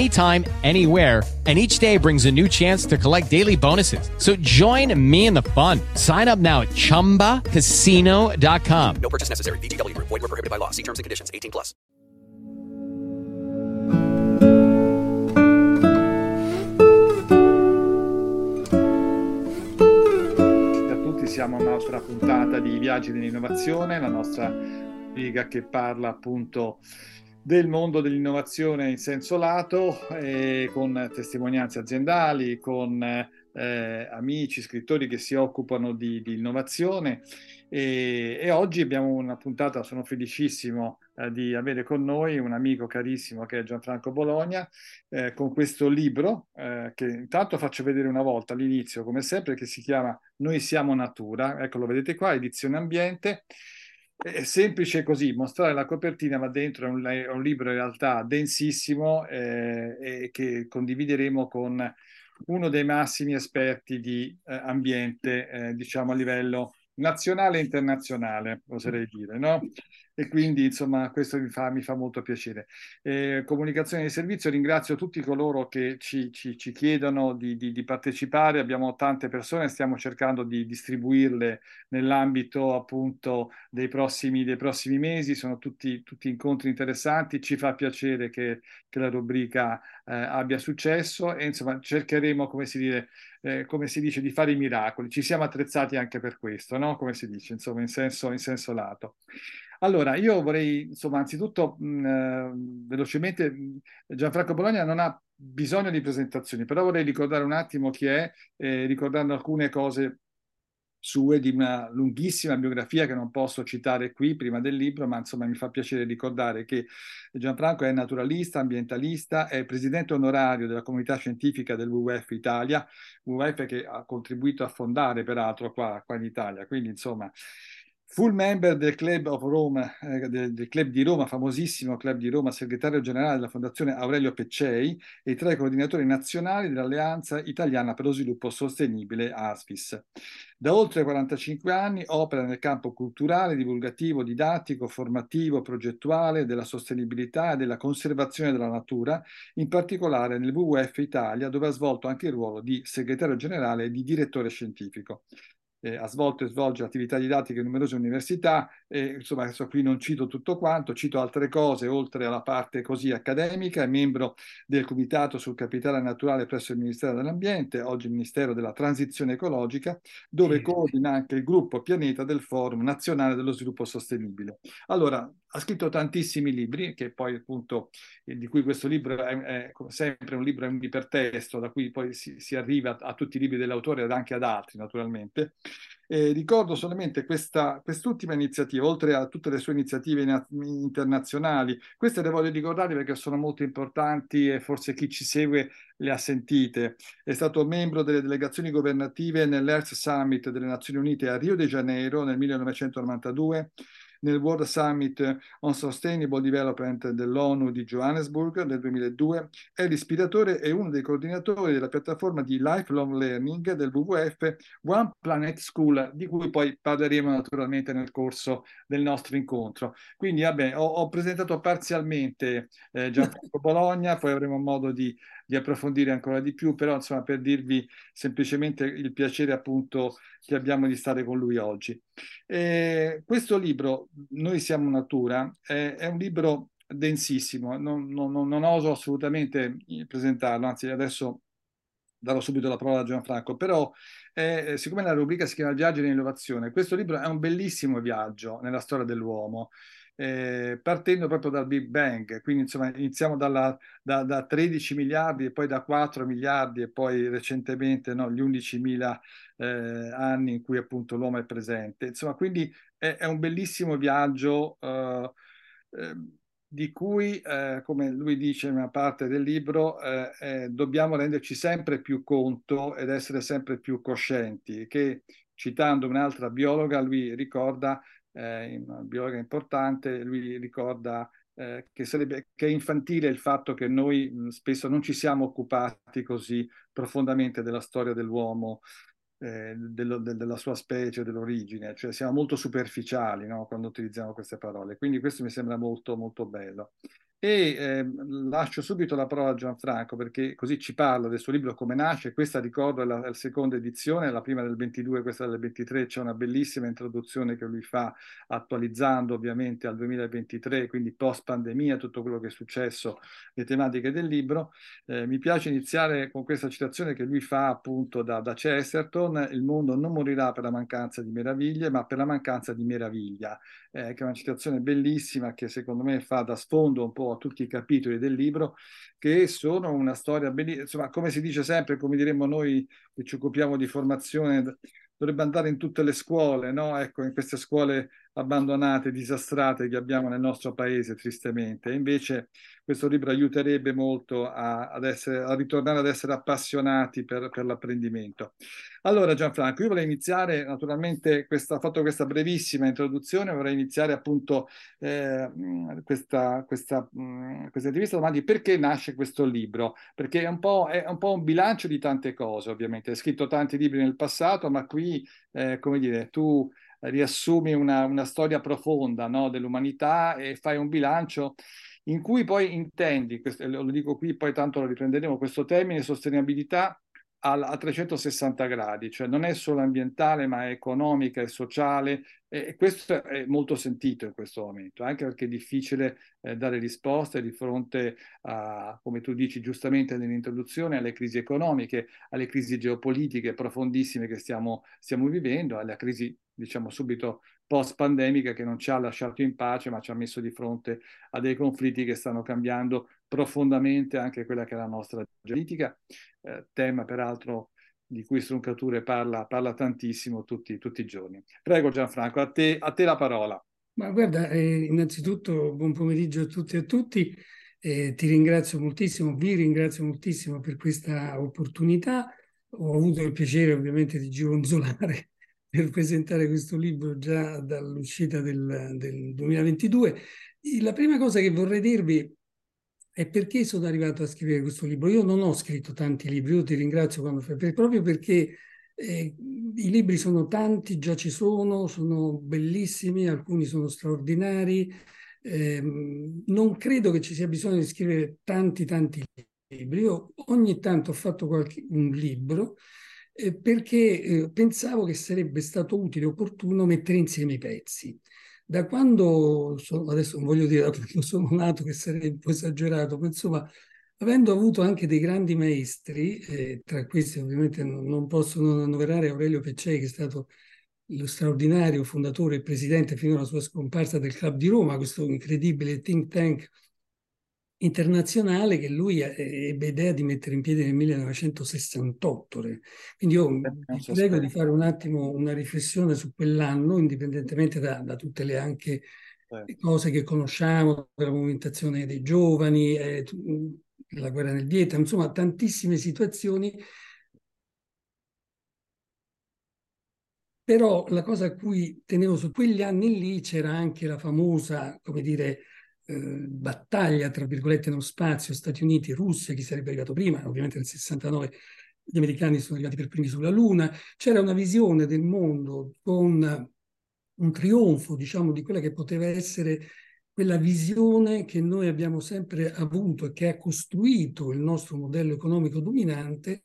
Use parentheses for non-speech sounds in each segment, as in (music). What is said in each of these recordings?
anytime, anywhere and each day brings a new chance to collect daily bonuses. So join me in the fun. Sign up now at ChumbaCasino.com. No purchase necessary. VGW Group. Void were prohibited by law. See terms and conditions. 18 plus. a tutti, siamo a un'altra puntata di Viaggi dell'Innovazione, la nostra riga che parla appunto del mondo dell'innovazione in senso lato, eh, con testimonianze aziendali, con eh, amici, scrittori che si occupano di, di innovazione. E, e, oggi abbiamo una puntata, sono felicissimo eh, di avere con noi un amico carissimo che è Gianfranco Bologna, eh, con questo libro eh, che intanto faccio vedere una volta all'inizio, come sempre, che si chiama Noi siamo natura, ecco lo vedete qua, edizione ambiente. È semplice così, mostrare la copertina, ma dentro è un, è un libro in realtà densissimo eh, e che condivideremo con uno dei massimi esperti di eh, ambiente, eh, diciamo a livello nazionale e internazionale, oserei dire, no? e quindi insomma questo mi fa, mi fa molto piacere. Eh, comunicazione di servizio, ringrazio tutti coloro che ci, ci, ci chiedono di, di, di, partecipare, abbiamo tante persone, stiamo cercando di distribuirle nell'ambito appunto dei prossimi, dei prossimi mesi, sono tutti, tutti incontri interessanti, ci fa piacere che, che la rubrica eh, abbia successo e insomma cercheremo, come si, dire, eh, come si dice, di fare i miracoli, ci siamo attrezzati anche per questo, no? come si dice, insomma in senso, in senso lato. Allora, io vorrei, insomma, anzitutto mh, eh, velocemente, Gianfranco Bologna non ha bisogno di presentazioni, però vorrei ricordare un attimo chi è, eh, ricordando alcune cose sue di una lunghissima biografia che non posso citare qui prima del libro, ma insomma mi fa piacere ricordare che Gianfranco è naturalista, ambientalista, è presidente onorario della comunità scientifica del WWF Italia, WWF che ha contribuito a fondare peraltro qua, qua in Italia, quindi insomma Full member del Club Roma, eh, del, del, Club di Roma, famosissimo Club di Roma, segretario generale della Fondazione Aurelio Peccei e tra i coordinatori nazionali dell'Alleanza Italiana per lo Sviluppo Sostenibile ASFIS. Da oltre 45 anni opera nel campo culturale, divulgativo, didattico, formativo, progettuale, della sostenibilità e della conservazione della natura, in particolare nel WWF Italia, dove ha svolto anche il ruolo di segretario generale e di direttore scientifico eh, ha svolto e svolge attività didattiche in numerose università, e, insomma adesso qui non cito tutto quanto, cito altre cose oltre alla parte così accademica, è membro del Comitato sul Capitale Naturale presso il Ministero dell'Ambiente, oggi Ministero della Transizione Ecologica, dove sì. coordina anche il gruppo Pianeta del Forum Nazionale dello Sviluppo Sostenibile. Allora, ha scritto tantissimi libri, che poi appunto, eh, di cui questo libro è, è sempre un libro, è un ipertesto, da cui poi si, si arriva a, a, tutti i libri dell'autore ed anche ad altri naturalmente. Eh, ricordo solamente questa, quest'ultima iniziativa, oltre a tutte le sue iniziative in, internazionali, queste le voglio ricordare perché sono molto importanti e forse chi ci segue le ha sentite. È stato membro delle delegazioni governative nell'Earth Summit delle Nazioni Unite a Rio de Janeiro nel 1992 nel World Summit on Sustainable Development dell'ONU di Johannesburg nel 2002, è l'ispiratore e uno dei coordinatori della piattaforma di lifelong learning del WWF One Planet School, di cui poi parleremo naturalmente nel corso del nostro incontro. Quindi, vabbè, ho, ho presentato parzialmente eh, Gianfranco (laughs) Bologna, poi avremo modo di di approfondire ancora di più, però insomma per dirvi semplicemente il piacere appunto che abbiamo di stare con lui oggi. E questo libro, Noi siamo natura, è, è un libro densissimo, non, non, non, oso assolutamente presentarlo, anzi adesso darò subito la parola a Gianfranco, però eh, siccome la rubrica si chiama Viaggio dell'innovazione, questo libro è un bellissimo viaggio nella storia dell'uomo eh, partendo proprio dal Big Bang, quindi insomma iniziamo dalla, da, da, 13 miliardi e poi da 4 miliardi e poi recentemente no, gli 11 mila eh, anni in cui appunto l'uomo è presente. Insomma, quindi è, è un bellissimo viaggio eh, eh di cui, eh, come lui dice in una parte del libro, eh, dobbiamo renderci sempre più conto ed essere sempre più coscienti, che citando un'altra biologa, lui ricorda, eh, una biologa importante, lui ricorda eh, che, sarebbe, che è infantile il fatto che noi mh, spesso non ci siamo occupati così profondamente della storia dell'uomo, eh, dello, de, della sua specie, dell'origine, cioè siamo molto superficiali no? quando utilizziamo queste parole, quindi questo mi sembra molto molto bello. E eh, lascio subito la parola a Gianfranco perché così ci parla del suo libro Come nasce. Questa ricordo è la, la, seconda edizione, la prima del 22, questa del 23. C'è una bellissima introduzione che lui fa attualizzando ovviamente al 2023, quindi post pandemia, tutto quello che è successo, le tematiche del libro. Eh, mi piace iniziare con questa citazione che lui fa appunto da, da Chesterton: Il mondo non morirà per la mancanza di meraviglie, ma per la mancanza di meraviglia, eh, che è una citazione bellissima che secondo me fa da sfondo un po' a tutti i capitoli del libro, che sono una storia bellissima, insomma, come si dice sempre, come diremmo noi che ci occupiamo di formazione, dovrebbe andare in tutte le scuole, no? Ecco, in queste scuole abbandonate, disastrate che abbiamo nel nostro paese, tristemente. Invece questo libro aiuterebbe molto a, ad essere, a ritornare ad essere appassionati per, per, l'apprendimento. Allora Gianfranco, io vorrei iniziare, naturalmente, questa, fatto questa brevissima introduzione, vorrei iniziare appunto eh, questa, questa, mh, questa intervista domandi perché nasce questo libro? Perché è un, po', è un po' un bilancio di tante cose, ovviamente. Hai scritto tanti libri nel passato, ma qui, eh, come dire, tu riassumi una, una storia profonda no, dell'umanità e fai un bilancio in cui poi intendi, questo, lo dico qui, poi tanto lo riprenderemo, questo termine sostenibilità a, a 360 gradi, cioè non è solo ambientale ma è economica e sociale e questo è molto sentito in questo momento, anche perché è difficile eh, dare risposte di fronte a, come tu dici giustamente nell'introduzione, alle crisi economiche, alle crisi geopolitiche profondissime che stiamo, stiamo vivendo, alla crisi diciamo subito post-pandemica che non ci ha lasciato in pace, ma ci ha messo di fronte a dei conflitti che stanno cambiando profondamente anche quella che è la nostra politica, eh, tema peraltro di cui Struncature parla, parla tantissimo tutti, tutti, i giorni. Prego Gianfranco, a te, a te la parola. Ma guarda, eh, innanzitutto buon pomeriggio a tutti e a tutti. Eh, ti ringrazio moltissimo, vi ringrazio moltissimo per questa opportunità. Ho avuto il piacere ovviamente di gironzolare (laughs) per presentare questo libro già dall'uscita del, del 2022. La prima cosa che vorrei dirvi è perché sono arrivato a scrivere questo libro. Io non ho scritto tanti libri, io ti ringrazio quando fai, proprio perché eh, i libri sono tanti, già ci sono, sono bellissimi, alcuni sono straordinari. Eh, non credo che ci sia bisogno di scrivere tanti, tanti libri. Io ogni tanto ho fatto qualche, un libro eh, perché eh, pensavo che sarebbe stato utile e opportuno mettere insieme i pezzi. Da quando, sono, adesso non voglio dire da quando (laughs) sono nato, che sarebbe un po' esagerato, ma insomma, avendo avuto anche dei grandi maestri, eh, tra questi ovviamente non, non posso non annoverare Aurelio Peccei, che è stato lo straordinario fondatore e presidente fino alla sua scomparsa del Club di Roma, questo incredibile think tank internazionale che lui ebbe idea di mettere in piedi nel 1968. Quindi io vi prego di fare un attimo una riflessione su quell'anno, indipendentemente da, da tutte le anche eh. cose che conosciamo, della movimentazione dei giovani, eh, la guerra nel Vietnam, insomma tantissime situazioni. Però la cosa a cui tenevo su quegli anni lì c'era anche la famosa, come dire, eh, battaglia, tra virgolette, nello spazio, Stati Uniti, Russia, chi sarebbe arrivato prima, ovviamente nel 69 gli americani sono arrivati per primi sulla Luna, c'era una visione del mondo con un trionfo, diciamo, di quella che poteva essere quella visione che noi abbiamo sempre avuto e che ha costruito il nostro modello economico dominante,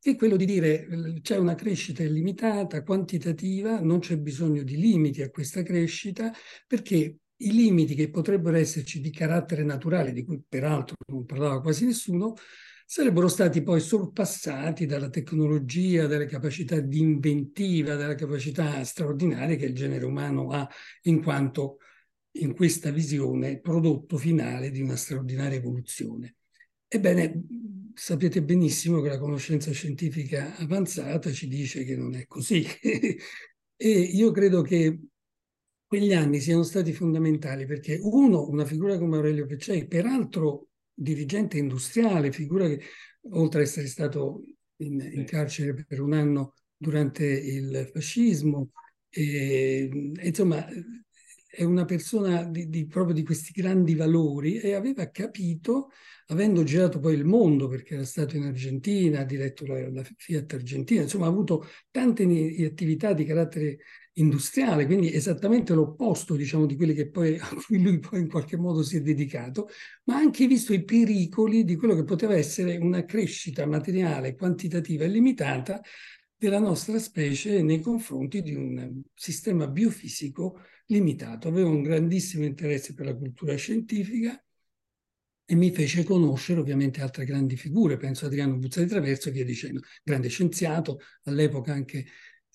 che è quello di dire eh, c'è una crescita illimitata, quantitativa, non c'è bisogno di limiti a questa crescita, perché i limiti che potrebbero esserci di carattere naturale, di cui peraltro non parlava quasi nessuno, sarebbero stati poi sorpassati dalla tecnologia, dalle capacità di inventiva, dalle capacità straordinarie che il genere umano ha in quanto in questa visione prodotto finale di una straordinaria evoluzione. Ebbene, sapete benissimo che la conoscenza scientifica avanzata ci dice che non è così. (laughs) e io credo che quegli anni siano stati fondamentali perché uno, una figura come Aurelio Peccei, peraltro dirigente industriale, figura che oltre ad essere stato in, in carcere per un anno durante il fascismo, e, insomma è una persona di, di, proprio di questi grandi valori e aveva capito, avendo girato poi il mondo, perché era stato in Argentina, ha diretto la, la Fiat Argentina, insomma ha avuto tante attività di carattere industriale, quindi esattamente l'opposto, diciamo, di quelli che poi, a cui lui poi in qualche modo si è dedicato, ma ha anche visto i pericoli di quello che poteva essere una crescita materiale, quantitativa e limitata della nostra specie nei confronti di un sistema biofisico limitato. Avevo un grandissimo interesse per la cultura scientifica e mi fece conoscere ovviamente altre grandi figure, penso a Adriano Buzza di Traverso e via dicendo, grande scienziato, all'epoca anche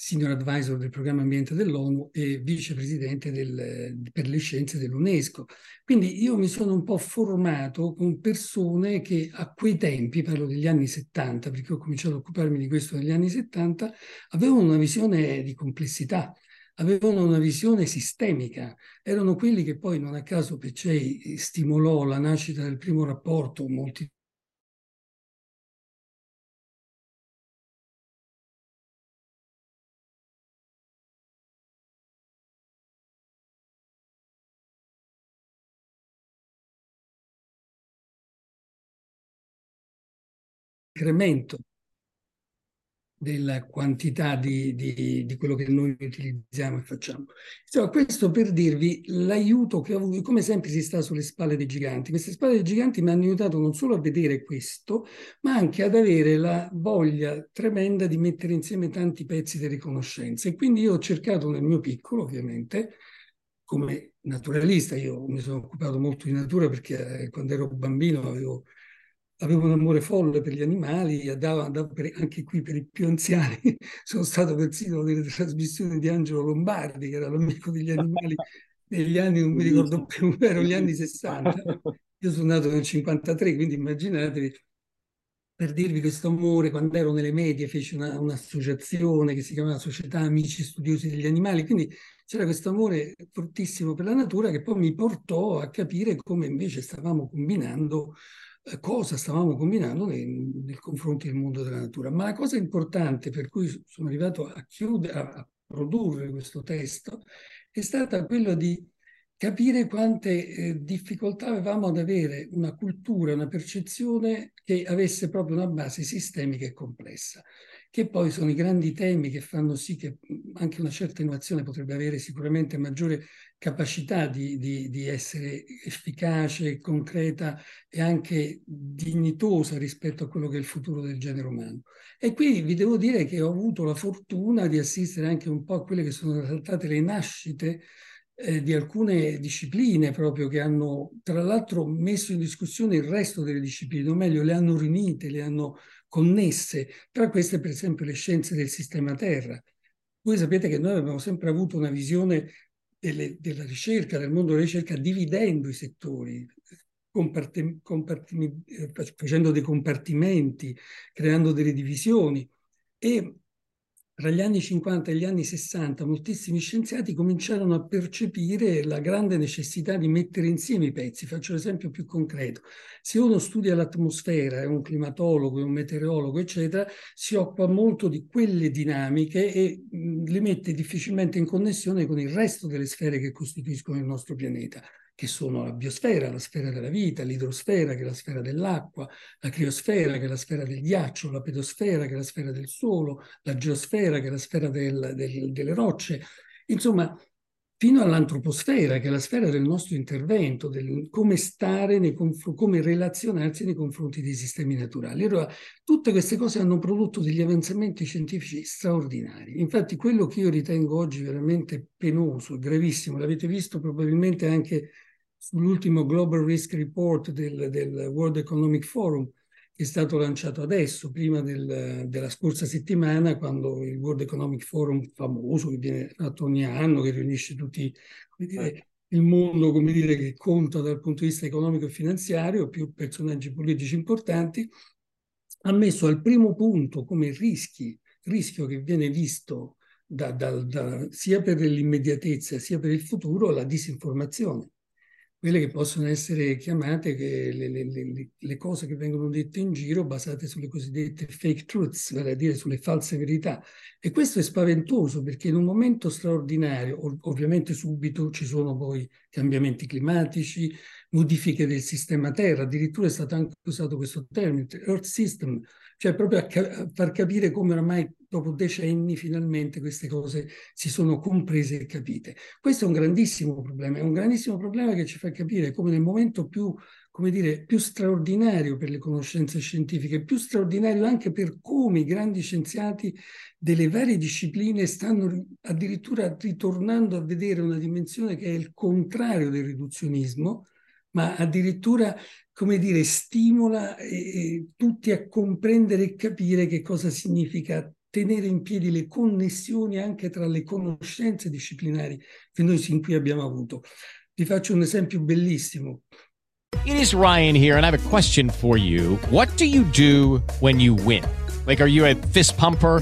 senior advisor del programma ambiente dell'ONU e vicepresidente del, per le scienze dell'UNESCO. Quindi io mi sono un po' formato con persone che a quei tempi, parlo degli anni 70, perché ho cominciato a occuparmi di questo negli anni 70, avevano una visione di complessità, avevano una visione sistemica, erano quelli che poi non a caso Peccei stimolò la nascita del primo rapporto, molti incremento della quantità di, di, di, quello che noi utilizziamo e facciamo. Insomma, questo per dirvi l'aiuto che ho avuto, come sempre si sta sulle spalle dei giganti. Queste spalle dei giganti mi hanno aiutato non solo a vedere questo, ma anche ad avere la voglia tremenda di mettere insieme tanti pezzi di riconoscenza. E quindi io ho cercato nel mio piccolo, ovviamente, come naturalista, io mi sono occupato molto di natura perché eh, quando ero bambino avevo avevo un amore folle per gli animali, andavo, andavo per, anche qui per i più anziani, (laughs) sono stato persino nelle trasmissioni di Angelo Lombardi, che era l'amico degli animali. Negli anni, non mi ricordo più, (laughs) erano gli anni 60. Io sono nato nel 53, quindi immaginatevi, per dirvi questo amore, quando ero nelle medie feci una, un'associazione che si chiamava Società Amici Studiosi degli Animali, quindi c'era questo amore fortissimo per la natura che poi mi portò a capire come invece stavamo combinando cosa stavamo combinando nei, nei, confronti del mondo della natura. Ma la cosa importante per cui sono arrivato a chiudere, a produrre questo testo, è stata quella di capire quante eh, difficoltà avevamo ad avere una cultura, una percezione che avesse proprio una base sistemica e complessa che poi sono i grandi temi che fanno sì che anche una certa innovazione potrebbe avere sicuramente maggiore capacità di, di, di essere efficace, concreta e anche dignitosa rispetto a quello che è il futuro del genere umano. E qui vi devo dire che ho avuto la fortuna di assistere anche un po' a quelle che sono state le nascite eh, di alcune discipline proprio che hanno tra l'altro messo in discussione il resto delle discipline, o meglio le hanno riunite, le hanno connesse, tra queste per esempio le scienze del sistema Terra. Voi sapete che noi abbiamo sempre avuto una visione delle, della ricerca, del mondo della ricerca, dividendo i settori, comparti, comparti, eh, facendo dei compartimenti, creando delle divisioni. E tra gli anni 50 e gli anni 60 moltissimi scienziati cominciarono a percepire la grande necessità di mettere insieme i pezzi. Faccio l'esempio più concreto. Se uno studia l'atmosfera, è un climatologo, è un meteorologo, eccetera, si occupa molto di quelle dinamiche e mh, le mette difficilmente in connessione con il resto delle sfere che costituiscono il nostro pianeta che sono la biosfera, la sfera della vita, l'idrosfera, che è la sfera dell'acqua, la criosfera, che è la sfera del ghiaccio, la pedosfera, che è la sfera del suolo, la geosfera, che è la sfera del, del, delle rocce. Insomma, fino all'antroposfera, che è la sfera del nostro intervento, del come stare, nei come relazionarsi nei confronti dei sistemi naturali. Allora, tutte queste cose hanno prodotto degli avanzamenti scientifici straordinari. Infatti, quello che io ritengo oggi veramente penoso, gravissimo, l'avete visto probabilmente anche sull'ultimo Global Risk Report del, del, World Economic Forum, è stato lanciato adesso, prima del, della scorsa settimana, quando il World Economic Forum famoso, che viene fatto ogni anno, che riunisce tutti dire, il mondo, come dire, che conta dal punto di vista economico e finanziario, più personaggi politici importanti, ha messo al primo punto come rischi, rischio che viene visto da, da, da, sia per l'immediatezza sia per il futuro la disinformazione quelle che possono essere chiamate le, le, le, le, cose che vengono dette in giro basate sulle cosiddette fake truths, vale a dire sulle false verità. E questo è spaventoso perché in un momento straordinario, ov- ovviamente subito ci sono poi cambiamenti climatici, modifiche del sistema Terra, addirittura è stato anche usato questo termine, Earth System, cioè proprio a, ca- a far capire come ormai dopo decenni finalmente queste cose si sono comprese e capite. Questo è un grandissimo problema, è un grandissimo problema che ci fa capire come nel momento più, dire, più straordinario per le conoscenze scientifiche, più straordinario anche per come i grandi scienziati delle varie discipline stanno addirittura ritornando a vedere una dimensione che è il contrario del riduzionismo, ma addirittura come dire, stimola eh, tutti a comprendere e capire che cosa significa tenere in piedi le connessioni anche tra le conoscenze disciplinari che noi sin qui abbiamo avuto. Vi faccio un esempio bellissimo. It is Ryan here and I have a question for you. What do you do when you win? Like are you a fist pumper?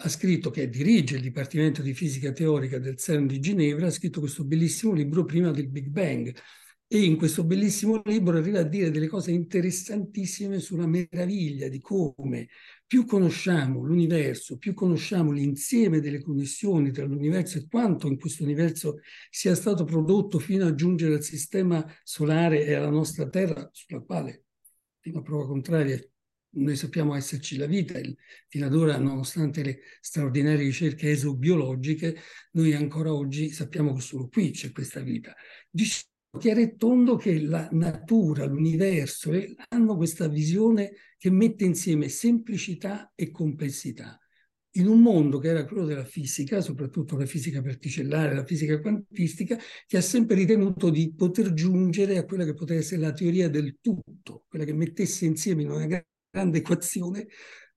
ha scritto, che dirige il Dipartimento di Fisica Teorica del CERN di Ginevra, ha scritto questo bellissimo libro prima del Big Bang. E in questo bellissimo libro arriva a dire delle cose interessantissime sulla meraviglia di come più conosciamo l'universo, più conosciamo l'insieme delle connessioni tra l'universo e quanto in questo universo sia stato prodotto fino a giungere al sistema solare e alla nostra Terra, sulla quale, fino a prova contraria, noi sappiamo esserci la vita, fino ad ora, nonostante le straordinarie ricerche esobiologiche, noi ancora oggi sappiamo che solo qui c'è questa vita. Diciamo chiaro e tondo che la natura, l'universo eh, hanno questa visione che mette insieme semplicità e complessità. In un mondo che era quello della fisica, soprattutto la fisica particellare, la fisica quantistica, che ha sempre ritenuto di poter giungere a quella che poteva essere la teoria del tutto, quella che mettesse insieme in una grande equazione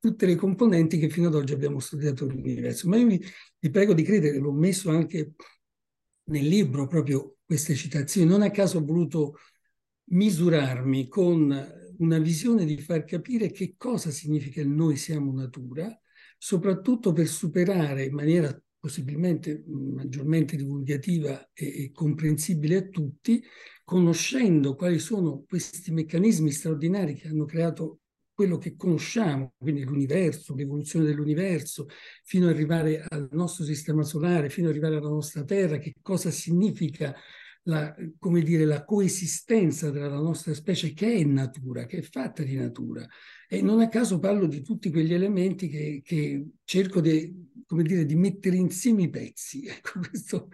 tutte le componenti che fino ad oggi abbiamo studiato l'universo. Ma io vi, vi prego di credere, l'ho messo anche nel libro proprio queste citazioni. Non a caso ho voluto misurarmi con una visione di far capire che cosa significa il noi siamo natura, soprattutto per superare in maniera possibilmente maggiormente divulgativa e, e comprensibile a tutti, conoscendo quali sono questi meccanismi straordinari che hanno creato quello che conosciamo, quindi l'universo, l'evoluzione dell'universo, fino ad arrivare al nostro sistema solare, fino ad arrivare alla nostra Terra, che cosa significa la, come dire, la coesistenza della nostra specie che è natura, che è fatta di natura. E non a caso parlo di tutti quegli elementi che, che cerco di, come dire, di mettere insieme i pezzi. (laughs) Ecco, questo,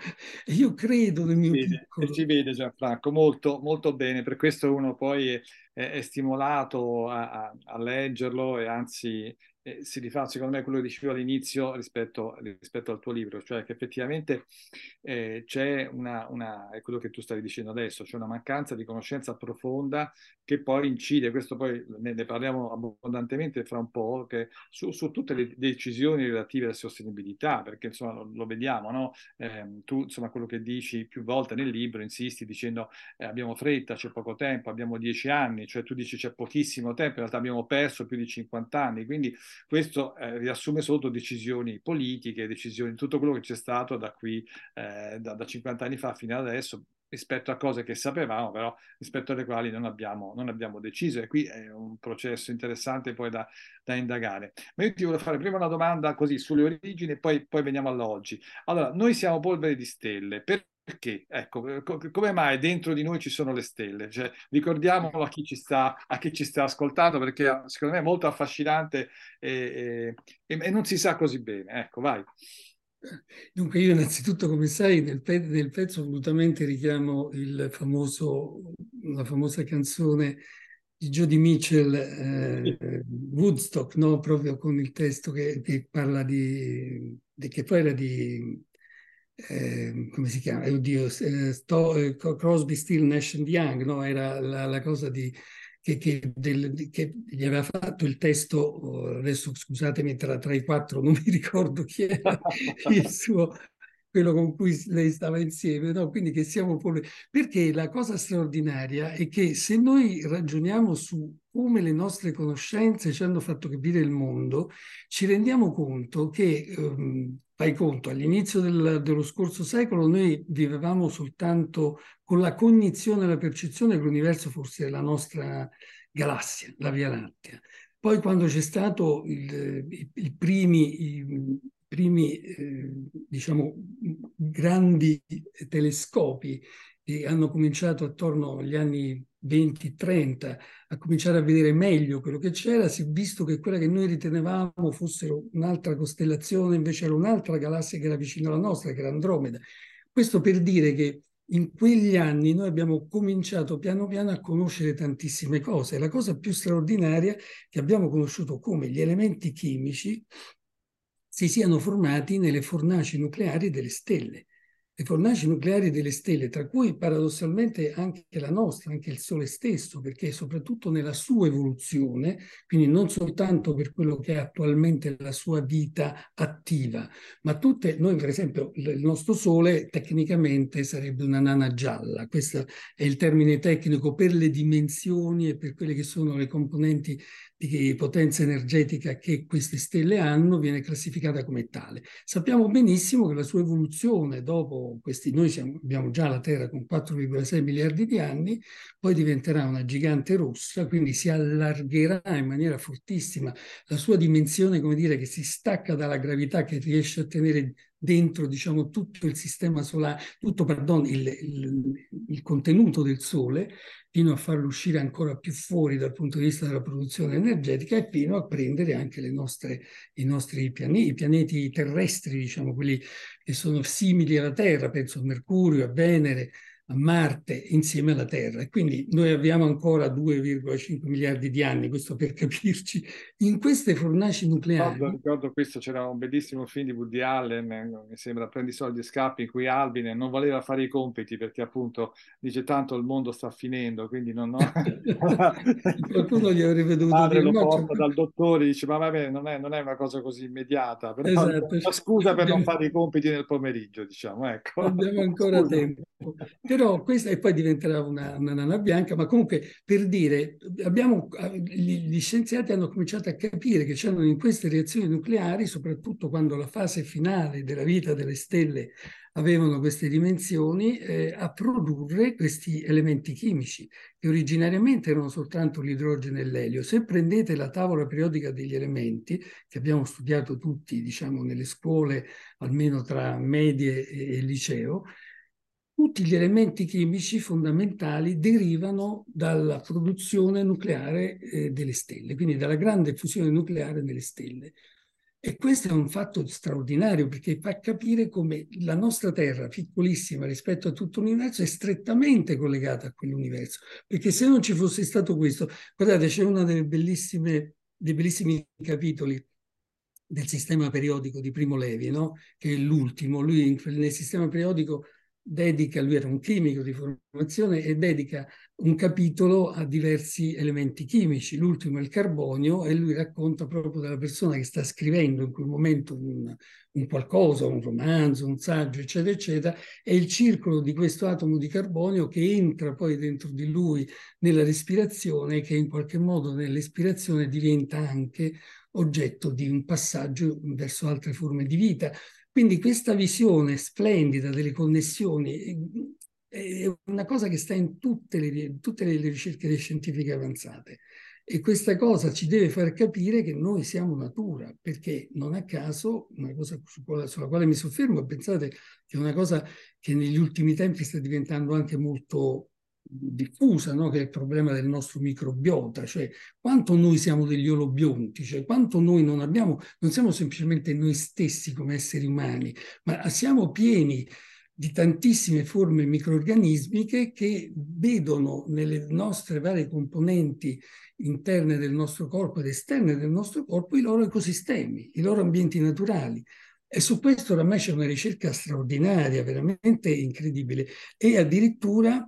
io credo nel mio vede, piccolo. Si vede Gianfranco, molto, molto bene, per questo uno poi è, è stimolato a, a leggerlo e anzi eh, si rifà secondo me quello che dicevo all'inizio rispetto, rispetto, al tuo libro, cioè che effettivamente eh, c'è una, una, è quello che tu stavi dicendo adesso, c'è una mancanza di conoscenza profonda che poi incide, questo poi ne, ne parliamo abbondantemente fra un po', che su, su, tutte le decisioni relative alla sostenibilità, perché insomma lo, lo vediamo, no? Eh, tu insomma quello che dici più volte nel libro, insisti dicendo eh, abbiamo fretta, c'è poco tempo, abbiamo dieci anni, cioè tu dici c'è pochissimo tempo, in realtà abbiamo perso più di 50 anni, quindi questo eh, riassume solo decisioni politiche, decisioni, tutto quello che c'è stato da qui, eh, da, da 50 anni fa fino ad adesso, rispetto a cose che sapevamo, però rispetto alle quali non abbiamo, non abbiamo deciso. E qui è un processo interessante poi da, da, indagare. Ma io ti voglio fare prima una domanda così sulle origini e poi, poi veniamo all'oggi. Allora, noi siamo polvere di stelle. Perché? Ecco, come mai dentro di noi ci sono le stelle? Cioè, ricordiamolo a chi ci sta, a chi ci sta ascoltando, perché secondo me è molto affascinante e, e, e non si sa così bene. Ecco, vai. Dunque io innanzitutto, come sai, nel, pe- nel pezzo volutamente richiamo il famoso, la famosa canzone di Jody Mitchell, eh, Woodstock, no? proprio con il testo che, che parla di, di, che poi era di, eh, come si chiama? Oddio, eh, Sto, eh, Crosby, Still, Nash Young, no? era la, la cosa di che, che, del, che, gli aveva fatto il testo, oh, adesso scusatemi, tra, tra, i quattro (laughs) non mi ricordo chi era il suo, quello con cui lei stava insieme, no? quindi che siamo pure... Perché la cosa straordinaria è che se noi ragioniamo su come le nostre conoscenze ci hanno fatto capire il mondo, ci rendiamo conto che, um, fai conto, all'inizio del, dello scorso secolo noi vivevamo soltanto con la cognizione e la percezione che l'universo fosse la nostra galassia, la Via Lattea. Poi quando c'è stato il, i, i, primi, i primi eh, diciamo, grandi telescopi che hanno cominciato attorno agli anni 20-30 a cominciare a vedere meglio quello che c'era, si è visto che quella che noi ritenevamo fosse un'altra costellazione, invece era un'altra galassia che era vicino alla nostra, che era Andromeda. Questo per dire che in quegli anni noi abbiamo cominciato piano piano a conoscere tantissime cose. La cosa più straordinaria è che abbiamo conosciuto come gli elementi chimici si siano formati nelle fornaci nucleari delle stelle le fornaci nucleari delle stelle, tra cui paradossalmente anche la nostra, anche il Sole stesso, perché soprattutto nella sua evoluzione, quindi non soltanto per quello che è attualmente la sua vita attiva, ma tutte, noi per esempio il nostro Sole tecnicamente sarebbe una nana gialla, questo è il termine tecnico per le dimensioni e per quelle che sono le componenti di potenza energetica che queste stelle hanno viene classificata come tale. Sappiamo benissimo che la sua evoluzione dopo questi, noi siamo, abbiamo già la Terra con 4,6 miliardi di anni, poi diventerà una gigante rossa, quindi si allargherà in maniera fortissima la sua dimensione, come dire, che si stacca dalla gravità che riesce a tenere dentro diciamo, tutto il sistema solare, tutto pardon, il, il, il, contenuto del Sole, fino a farlo uscire ancora più fuori dal punto di vista della produzione energetica e fino a prendere anche nostre, i nostri pianeti, i pianeti terrestri, diciamo, quelli che sono simili alla Terra, penso a Mercurio, a Venere, a Marte insieme alla Terra. E quindi noi abbiamo ancora 2,5 miliardi di anni, questo per capirci, in queste fornaci nucleari. Ricordo, ricordo questo, c'era un bellissimo film di Woody Allen, eh, mi sembra Prendi soldi e scappi, in cui Albine non voleva fare i compiti perché appunto dice tanto il mondo sta finendo, quindi non... No. (laughs) Qualcuno gli avrebbe dovuto padre dire... lo porta dal dottore, dice ma vabbè non è, non è una cosa così immediata, però esatto. scusa per non fare i compiti nel pomeriggio, diciamo. Ecco. Abbiamo ancora scusa. tempo. Però questa e poi diventerà una, una nana bianca, ma comunque per dire, abbiamo, gli, gli, scienziati hanno cominciato a capire che c'erano in queste reazioni nucleari, soprattutto quando la fase finale della vita delle stelle avevano queste dimensioni, eh, a produrre questi elementi chimici, che originariamente erano soltanto l'idrogeno e l'elio. Se prendete la tavola periodica degli elementi, che abbiamo studiato tutti, diciamo, nelle scuole, almeno tra medie e, e liceo, tutti gli elementi chimici fondamentali derivano dalla produzione nucleare eh, delle stelle, quindi dalla grande fusione nucleare delle stelle. E questo è un fatto straordinario perché fa capire come la nostra Terra, piccolissima rispetto a tutto l'universo, è strettamente collegata a quell'universo. Perché se non ci fosse stato questo, guardate, c'è uno dei bellissimi capitoli del sistema periodico di Primo Levi, no? che è l'ultimo. Lui nel sistema periodico dedica, lui era un chimico di formazione e dedica un capitolo a diversi elementi chimici. L'ultimo è il carbonio e lui racconta proprio della persona che sta scrivendo in quel momento un, un qualcosa, un romanzo, un saggio, eccetera, eccetera, è il circolo di questo atomo di carbonio che entra poi dentro di lui nella respirazione e che in qualche modo nell'espirazione diventa anche oggetto di un passaggio verso altre forme di vita. Quindi questa visione splendida delle connessioni è una cosa che sta in tutte le, tutte le ricerche scientifiche avanzate. E questa cosa ci deve far capire che noi siamo natura, perché non a caso, una cosa sulla quale mi soffermo, pensate che è una cosa che negli ultimi tempi sta diventando anche molto diffusa, no? che è il problema del nostro microbiota, cioè quanto noi siamo degli olobionti, cioè quanto noi non abbiamo, non siamo semplicemente noi stessi come esseri umani, ma siamo pieni di tantissime forme microorganismiche che vedono nelle nostre varie componenti interne del nostro corpo ed esterne del nostro corpo i loro ecosistemi, i loro ambienti naturali. E su questo oramai c'è una ricerca straordinaria, veramente incredibile. E addirittura,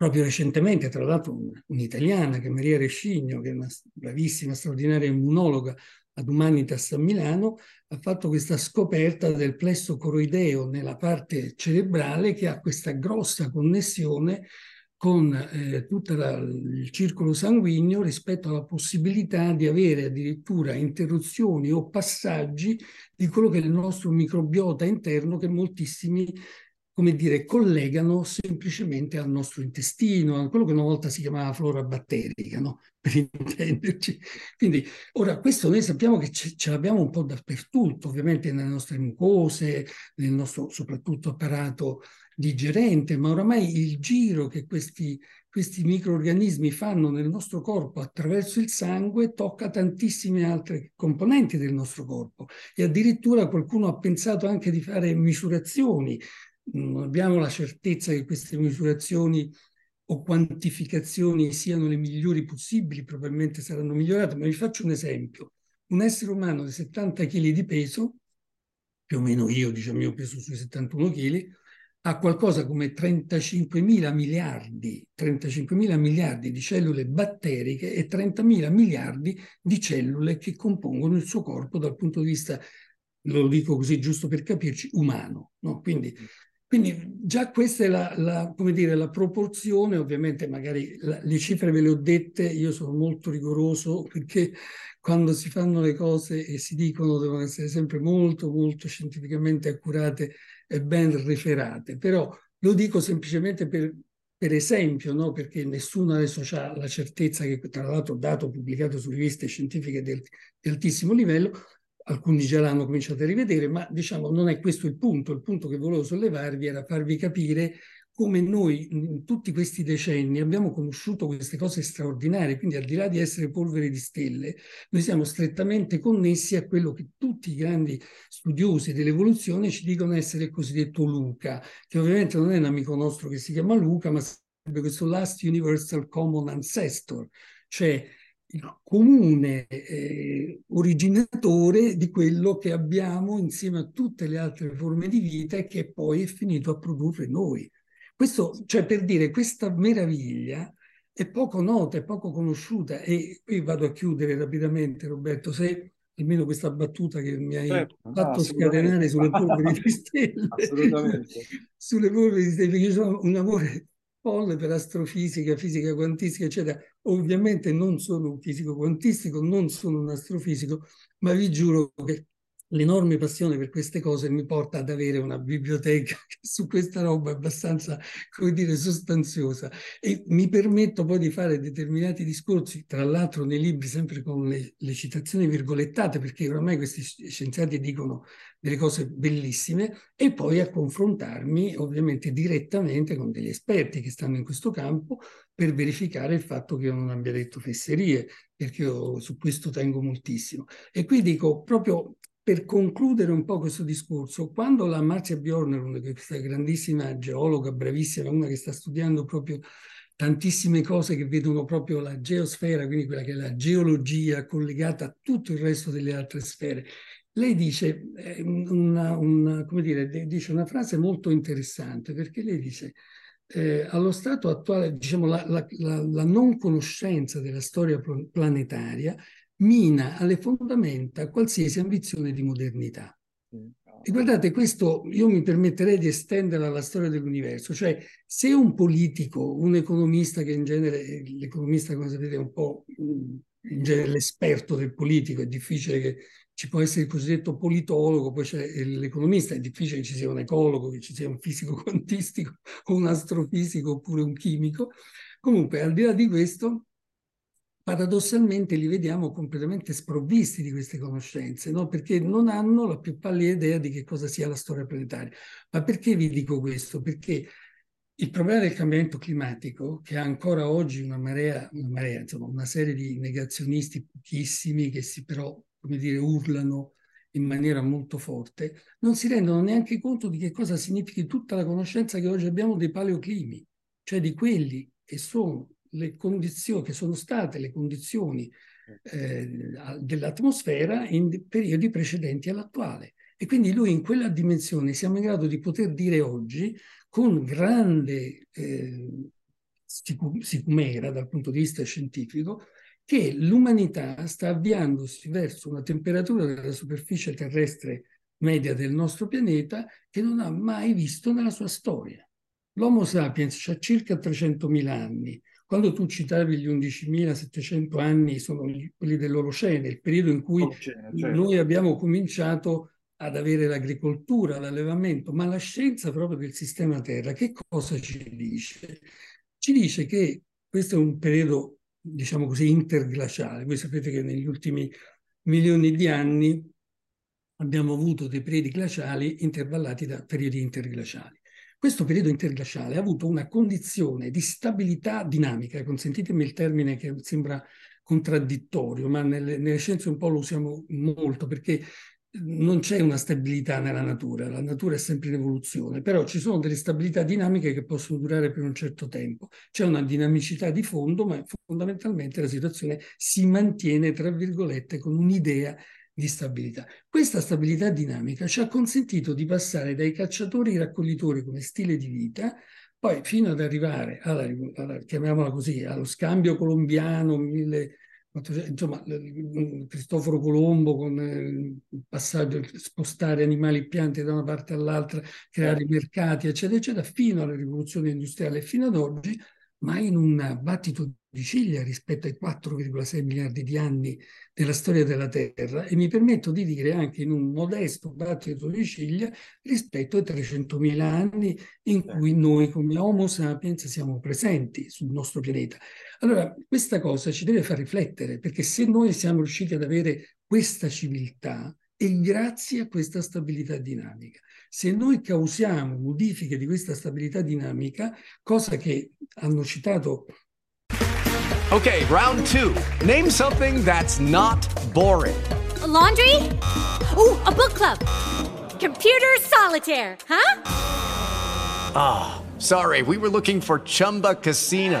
proprio recentemente, tra l'altro un'italiana, che è Maria Rescigno, che è una bravissima, straordinaria immunologa ad Humanitas a Milano, ha fatto questa scoperta del plesso coroideo nella parte cerebrale che ha questa grossa connessione con eh, tutto il circolo sanguigno rispetto alla possibilità di avere addirittura interruzioni o passaggi di quello che è il nostro microbiota interno che moltissimi come dire, collegano semplicemente al nostro intestino, a quello che una volta si chiamava flora batterica, no? (laughs) per intenderci. Quindi, ora, questo noi sappiamo che ce, ce, l'abbiamo un po' dappertutto, ovviamente nelle nostre mucose, nel nostro soprattutto apparato digerente, ma oramai il giro che questi, questi microorganismi fanno nel nostro corpo attraverso il sangue tocca tantissime altre componenti del nostro corpo e addirittura qualcuno ha pensato anche di fare misurazioni. Non abbiamo la certezza che queste misurazioni o quantificazioni siano le migliori possibili, probabilmente saranno migliorate, ma vi faccio un esempio. Un essere umano di 70 kg di peso, più o meno io, diciamo, io peso sui 71 kg, ha qualcosa come 35 mila miliardi, 35 miliardi di cellule batteriche e 30 mila miliardi di cellule che compongono il suo corpo dal punto di vista, lo dico così giusto per capirci, umano. No? Quindi, quindi, già questa è la, la, dire, la proporzione, ovviamente magari la, le cifre ve le ho dette, io sono molto rigoroso perché quando si fanno le cose e si dicono devono essere sempre molto, molto scientificamente accurate e ben riferate, però lo dico semplicemente per, per esempio, no? perché nessuno adesso ha la certezza che, tra l'altro, dato pubblicato su riviste scientifiche del, di altissimo livello, alcuni già l'hanno cominciato a rivedere, ma diciamo non è questo il punto. Il punto che volevo sollevarvi era farvi capire come noi in tutti questi decenni abbiamo conosciuto queste cose straordinarie, quindi al di là di essere polvere di stelle, noi siamo strettamente connessi a quello che tutti i grandi studiosi dell'evoluzione ci dicono essere il cosiddetto Luca, che ovviamente non è un amico nostro che si chiama Luca, ma sarebbe questo Last Universal Common Ancestor, cioè il comune eh, originatore di quello che abbiamo insieme a tutte le altre forme di vita e che poi è finito a produrre noi. Questo, cioè per dire, questa meraviglia è poco nota, è poco conosciuta e qui vado a chiudere rapidamente Roberto, se almeno questa battuta che mi hai certo, fatto no, scatenare sulle polveri di stelle, (laughs) sulle polveri di stelle, io ho un amore folle per astrofisica, fisica quantistica, eccetera. Ovviamente non sono un fisico quantistico, non sono un astrofisico, ma vi giuro che l'enorme passione per queste cose mi porta ad avere una biblioteca (laughs) su questa roba abbastanza, come dire, sostanziosa e mi permetto poi di fare determinati discorsi, tra l'altro nei libri sempre con le, le citazioni virgolettate, perché oramai questi scienziati dicono delle cose bellissime e poi a confrontarmi ovviamente direttamente con degli esperti che stanno in questo campo per verificare il fatto che io non abbia detto fesserie, perché io su questo tengo moltissimo. E qui dico proprio per concludere un po' questo discorso, quando la Marzia Bjorner, questa grandissima geologa, bravissima, una che sta studiando proprio tantissime cose che vedono proprio la geosfera, quindi quella che è la geologia collegata a tutto il resto delle altre sfere, lei dice eh, una, una, dire, dice una frase molto interessante perché lei dice eh, allo stato attuale, diciamo, la, la, la non conoscenza della storia planetaria mina alle fondamenta qualsiasi ambizione di modernità. E guardate, questo io mi permetterei di estendere alla storia dell'universo, cioè se un politico, un economista, che in genere l'economista, come sapete, è un po' in genere l'esperto del politico, è difficile che ci può essere il cosiddetto politologo, poi c'è l'economista, è difficile che ci sia un ecologo, che ci sia un fisico (laughs) quantistico, o un astrofisico oppure un chimico. Comunque, al di là di questo, paradossalmente li vediamo completamente sprovvisti di queste conoscenze, no? perché non hanno la più pallida idea di che cosa sia la storia planetaria. Ma perché vi dico questo? Perché il problema del cambiamento climatico, che ha ancora oggi una marea, una, marea, insomma, una serie di negazionisti pochissimi che si però, come dire, urlano in maniera molto forte, non si rendono neanche conto di che cosa significhi tutta la conoscenza che oggi abbiamo dei paleoclimi, cioè di quelli che sono le condizioni, che sono state le condizioni eh, dell'atmosfera in periodi precedenti all'attuale. E quindi lui in quella dimensione siamo in grado di poter dire oggi con grande eh, sicumera dal punto di vista scientifico che l'umanità sta avviandosi verso una temperatura della superficie terrestre media del nostro pianeta che non ha mai visto nella sua storia. L'Homo sapiens ha circa 300.000 anni. Quando tu citavi gli 11.700 anni, sono quelli dell'Orocene, il periodo in cui certo. noi abbiamo cominciato ad avere l'agricoltura, l'allevamento, ma la scienza proprio del sistema Terra, che cosa ci dice? Ci dice che questo è un periodo, diciamo così, interglaciale. Voi sapete che negli ultimi milioni di anni abbiamo avuto dei periodi glaciali intervallati da periodi interglaciali. Questo periodo interglaciale ha avuto una condizione di stabilità dinamica, consentitemi il termine che sembra contraddittorio, ma nelle, nelle scienze un po' lo usiamo molto perché non c'è una stabilità nella natura, la natura è sempre in evoluzione, però ci sono delle stabilità dinamiche che possono durare per un certo tempo. C'è una dinamicità di fondo, ma fondamentalmente la situazione si mantiene, tra virgolette, con un'idea di stabilità. Questa stabilità dinamica ci ha consentito di passare dai cacciatori raccoglitori come stile di vita poi fino ad arrivare alla, alla chiamiamola così, allo scambio colombiano, mille, insomma, Cristoforo Colombo con il passaggio, spostare animali e piante da una parte all'altra, creare mercati, eccetera, eccetera, fino alla rivoluzione industriale e fino ad oggi, ma in un battito di ciglia rispetto ai 4,6 miliardi di anni della storia della Terra e mi permetto di dire anche in un modesto battito di ciglia rispetto ai 300.000 anni in cui noi come Homo sapiens siamo presenti sul nostro pianeta. Allora, questa cosa ci deve far riflettere perché se noi siamo riusciti ad avere questa civiltà è grazie a questa stabilità dinamica. Se noi causiamo modifiche di questa stabilità dinamica, cosa che hanno citato Okay, round two. Name something that's not boring. A laundry? Ooh, a book club. Computer solitaire, huh? Ah, oh, sorry, we were looking for Chumba Casino.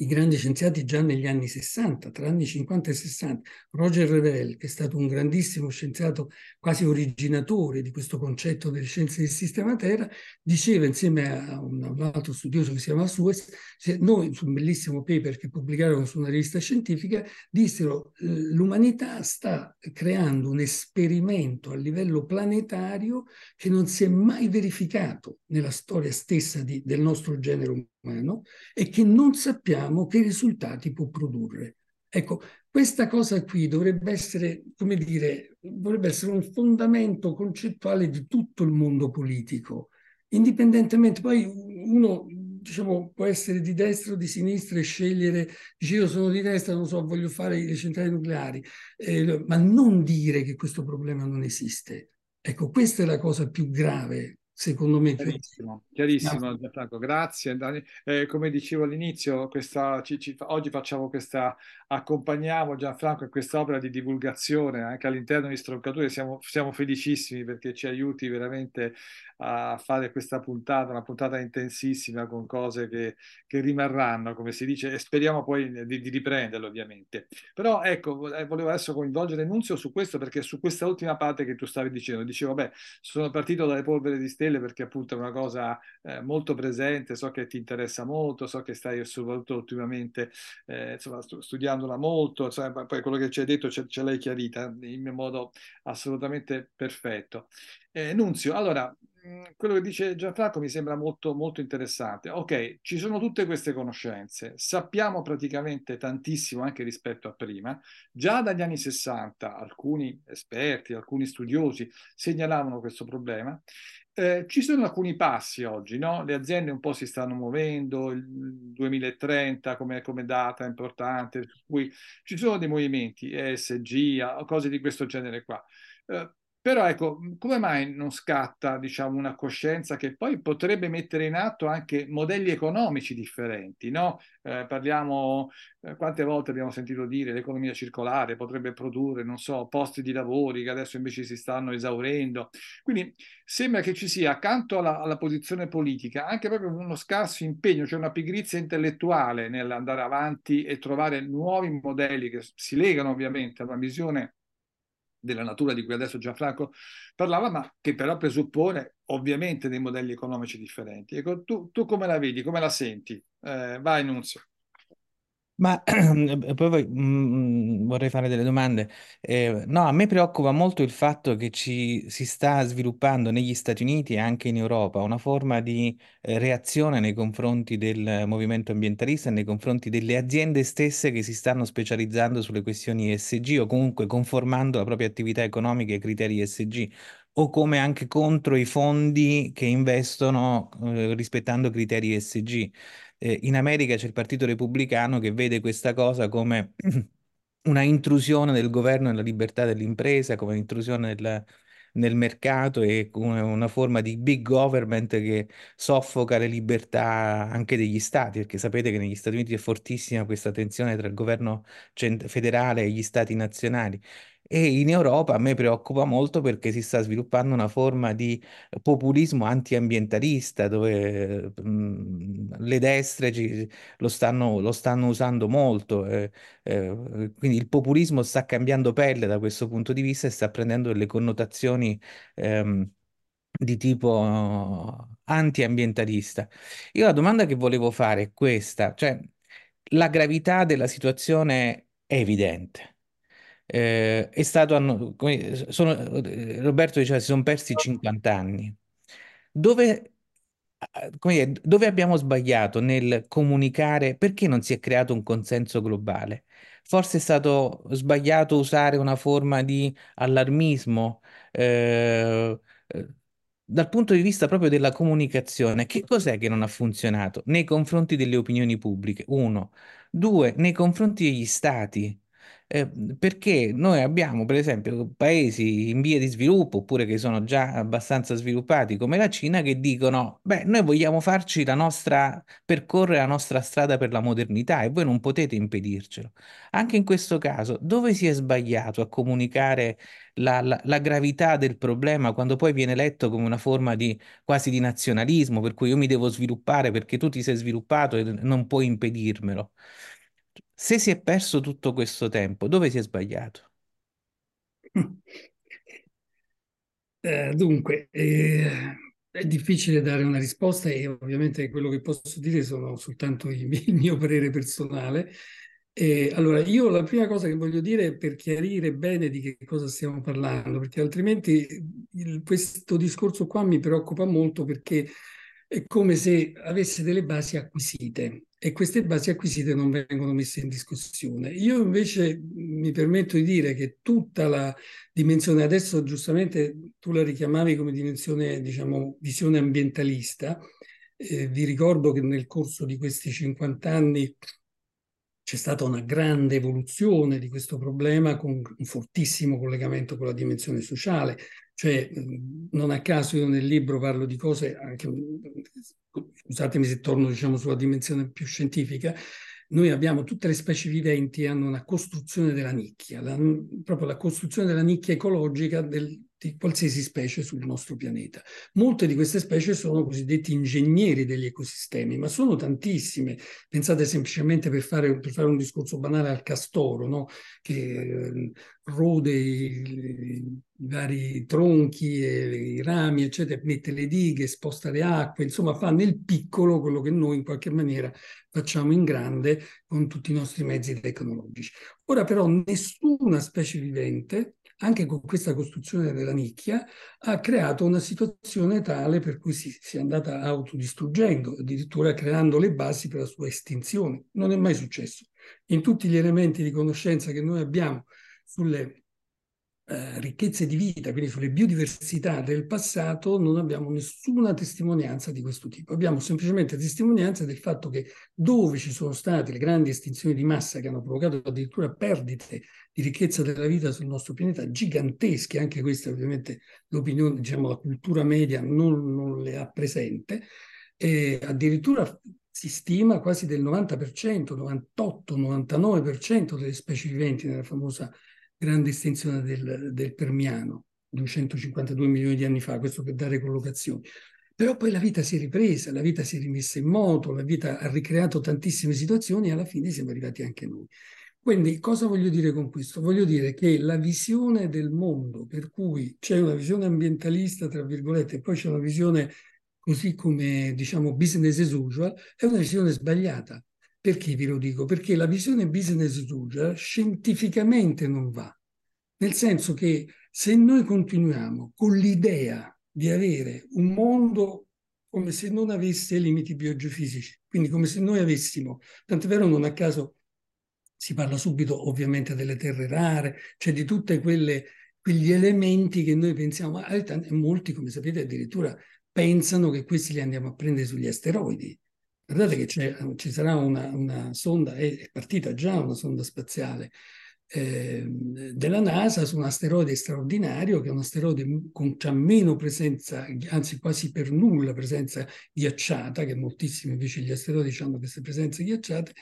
I grandi scienziati già negli anni 60, tra anni 50 e 60. Roger Revel, che è stato un grandissimo scienziato, quasi originatore di questo concetto delle scienze del sistema Terra, diceva insieme a un, a un altro studioso che si chiama Suez, noi su un bellissimo paper che pubblicarono su una rivista scientifica, dissero l'umanità sta creando un esperimento a livello planetario che non si è mai verificato nella storia stessa di, del nostro genere umano e che non sappiamo che risultati può produrre. Ecco, questa cosa qui dovrebbe essere, come dire, dovrebbe essere un fondamento concettuale di tutto il mondo politico, indipendentemente, poi uno diciamo, può essere di destra o di sinistra e scegliere, dice io sono di destra, non so, voglio fare le centrali nucleari, eh, ma non dire che questo problema non esiste. Ecco, questa è la cosa più grave secondo me. Chiarissimo, chiarissimo Gianfranco, grazie. Eh, come dicevo all'inizio, questa, ci, ci, oggi facciamo questa, accompagniamo Gianfranco in questa opera di divulgazione anche all'interno di Stroncature, siamo, siamo felicissimi perché ci aiuti veramente a fare questa puntata, una puntata intensissima con cose che, che rimarranno, come si dice, e speriamo poi di, di riprenderlo ovviamente. Però ecco, eh, volevo adesso coinvolgere Nunzio su questo perché su questa ultima parte che tu stavi dicendo, dicevo, beh, sono partito dalle polvere di stelle perché appunto è una cosa eh, molto presente, so che ti interessa molto, so che stai soprattutto ultimamente eh, insomma, studiandola molto, insomma, poi quello che ci hai detto ce, ce l'hai chiarita in modo assolutamente perfetto. Eh, Nunzio, allora, Mm, quello che dice Gianfranco mi sembra molto, molto interessante. Ok, ci sono tutte queste conoscenze, sappiamo praticamente tantissimo anche rispetto a prima. Già dagli anni 60 alcuni esperti, alcuni studiosi segnalavano questo problema. Eh, ci sono alcuni passi oggi, no? Le aziende un po' si stanno muovendo, il 2030 come, come data importante, cui ci sono dei movimenti, ESG, cose di questo genere qua. Eh, però ecco, come mai non scatta, diciamo, una coscienza che poi potrebbe mettere in atto anche modelli economici differenti, no? Eh, parliamo, eh, quante volte abbiamo sentito dire l'economia circolare potrebbe produrre, non so, posti di lavori che adesso invece si stanno esaurendo. Quindi sembra che ci sia accanto alla, alla posizione politica anche proprio uno scarso impegno, cioè una pigrizia intellettuale nell'andare avanti e trovare nuovi modelli che si legano ovviamente a una visione della natura di cui adesso Gianfranco parlava, ma che però presuppone ovviamente dei modelli economici differenti. Ecco, tu, tu come la vedi, come la senti? Eh, vai, Nunzio. Ma (clears throat) poi mh, mm, vorrei fare delle domande. Eh, no, a me preoccupa molto il fatto che ci si sta sviluppando negli Stati Uniti e anche in Europa una forma di eh, reazione nei confronti del movimento ambientalista e nei confronti delle aziende stesse che si stanno specializzando sulle questioni ESG o comunque conformando la propria attività economica ai criteri ESG o come anche contro i fondi che investono eh, rispettando criteri ESG eh, in America c'è il Partito Repubblicano che vede questa cosa come (clears throat) una intrusione del governo nella libertà dell'impresa, come un'intrusione nel, nel mercato e come una forma di big government che soffoca le libertà anche degli stati, perché sapete che negli Stati Uniti è fortissima questa tensione tra il governo federale e gli stati nazionali. E in Europa a me preoccupa molto perché si sta sviluppando una forma di populismo antiambientalista dove mh, mm, le destre ci, lo, stanno, lo, stanno, usando molto. Eh, eh, quindi il populismo sta cambiando pelle da questo punto di vista e sta prendendo delle connotazioni ehm, di tipo antiambientalista. Io la domanda che volevo fare è questa, cioè la gravità della situazione è evidente eh, è stato anno- sono, eh, Roberto diceva si sono persi 50 anni. Dove, dire, dove abbiamo sbagliato nel comunicare? Perché non si è creato un consenso globale? Forse è stato sbagliato usare una forma di allarmismo. Eh, eh, dal punto di vista proprio della comunicazione, che cos'è che non ha funzionato nei confronti delle opinioni pubbliche? Uno. Due, nei confronti degli stati. Eh, perché noi abbiamo, per esempio, paesi in via di sviluppo oppure che sono già abbastanza sviluppati come la Cina che dicono: Beh, noi vogliamo farci la nostra, percorrere la nostra strada per la modernità e voi non potete impedircelo. Anche in questo caso, dove si è sbagliato a comunicare la, la, la gravità del problema quando poi viene letto come una forma di quasi di nazionalismo, per cui io mi devo sviluppare perché tu ti sei sviluppato e non puoi impedirmelo? Se si è perso tutto questo tempo, dove si è sbagliato? (laughs) Eh, dunque, eh, è difficile dare una risposta e ovviamente quello che posso dire sono soltanto (laughs) il mio, parere personale. Eh, allora, io la prima cosa che voglio dire è per chiarire bene di che cosa stiamo parlando, perché altrimenti il, questo discorso qua mi preoccupa molto perché è come se avesse delle basi acquisite e queste basi acquisite non vengono messe in discussione. Io invece mi permetto di dire che tutta la dimensione, adesso giustamente tu la richiamavi come dimensione, diciamo, visione ambientalista, eh, vi ricordo che nel corso di questi 50 anni c'è stata una grande evoluzione di questo problema con un fortissimo collegamento con la dimensione sociale, cioè non a caso io nel libro parlo di cose anche scusatemi se torno diciamo, sulla dimensione più scientifica, noi abbiamo tutte le specie viventi hanno una costruzione della nicchia, la, proprio la costruzione della nicchia ecologica del, di qualsiasi specie sul nostro pianeta. Molte di queste specie sono cosiddetti ingegneri degli ecosistemi, ma sono tantissime. Pensate semplicemente per fare, per fare un discorso banale al castoro, no? che eh, rode i, i, vari tronchi, e, i rami, eccetera, mette le dighe, sposta le acque, insomma fa nel piccolo quello che noi in qualche maniera facciamo in grande con tutti i nostri mezzi tecnologici. Ora però nessuna specie vivente anche con questa costruzione della nicchia, ha creato una situazione tale per cui si, si, è andata autodistruggendo, addirittura creando le basi per la sua estinzione. Non è mai successo. In tutti gli elementi di conoscenza che noi abbiamo sulle eh, ricchezze di vita, quindi sulle biodiversità del passato, non abbiamo nessuna testimonianza di questo tipo. Abbiamo semplicemente testimonianza del fatto che dove ci sono state le grandi estinzioni di massa che hanno provocato addirittura perdite di ricchezza della vita sul nostro pianeta gigantesche, anche questa ovviamente l'opinione, diciamo la cultura media non, non le ha presente, e addirittura si stima quasi del 90%, 98-99% delle specie viventi nella famosa grande estensione del, del Permiano, 252 milioni di anni fa, questo per dare collocazioni. Però poi la vita si è ripresa, la vita si è rimessa in moto, la vita ha ricreato tantissime situazioni e alla fine siamo arrivati anche noi. Quindi cosa voglio dire con questo? Voglio dire che la visione del mondo, per cui c'è una visione ambientalista, tra virgolette, e poi c'è una visione così come diciamo business as usual, è una visione sbagliata. Perché vi lo dico? Perché la visione business as usual scientificamente non va. Nel senso che se noi continuiamo con l'idea di avere un mondo come se non avesse limiti biogeofisici, quindi come se noi avessimo, tant'è vero non a caso si parla subito ovviamente delle terre rare, cioè di tutti quegli elementi che noi pensiamo, e molti come sapete addirittura pensano che questi li andiamo a prendere sugli asteroidi. Guardate che ci sarà una, una, sonda, è partita già una sonda spaziale eh, della NASA su un asteroide straordinario, che è un asteroide con già meno presenza, anzi quasi per nulla presenza ghiacciata, che moltissimi invece gli asteroidi hanno queste presenze ghiacciate,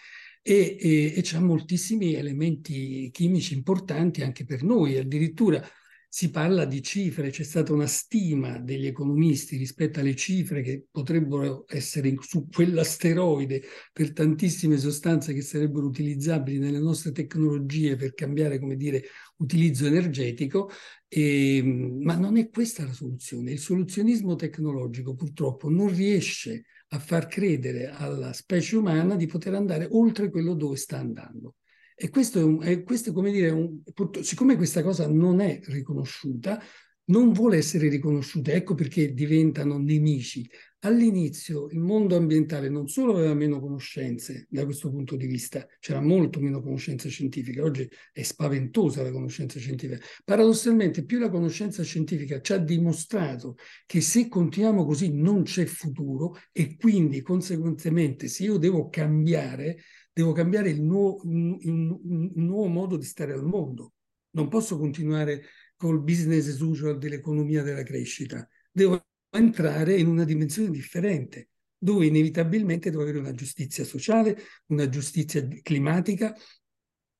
e, e, e ha moltissimi elementi chimici importanti anche per noi, addirittura si parla di cifre, c'è stata una stima degli economisti rispetto alle cifre che potrebbero essere su quell'asteroide per tantissime sostanze che sarebbero utilizzabili nelle nostre tecnologie per cambiare, come dire, utilizzo energetico, e, ehm, ma non è questa la soluzione. Il soluzionismo tecnologico purtroppo non riesce a far credere alla specie umana di poter andare oltre quello dove sta andando. E questo è, un, è, questo come dire, un, siccome questa cosa non è riconosciuta, non vuole essere riconosciuta, ecco perché diventano nemici. All'inizio il mondo ambientale non solo aveva meno conoscenze da questo punto di vista, c'era molto meno conoscenza scientifica, oggi è spaventosa la conoscenza scientifica. Paradossalmente più la conoscenza scientifica ci ha dimostrato che se continuiamo così non c'è futuro e quindi conseguentemente se io devo cambiare, devo cambiare il nuovo, il, il nuovo modo di stare al mondo. Non posso continuare col business as usual dell'economia della crescita. Devo entrare in una dimensione differente, dove inevitabilmente devo avere una giustizia sociale, una giustizia climatica.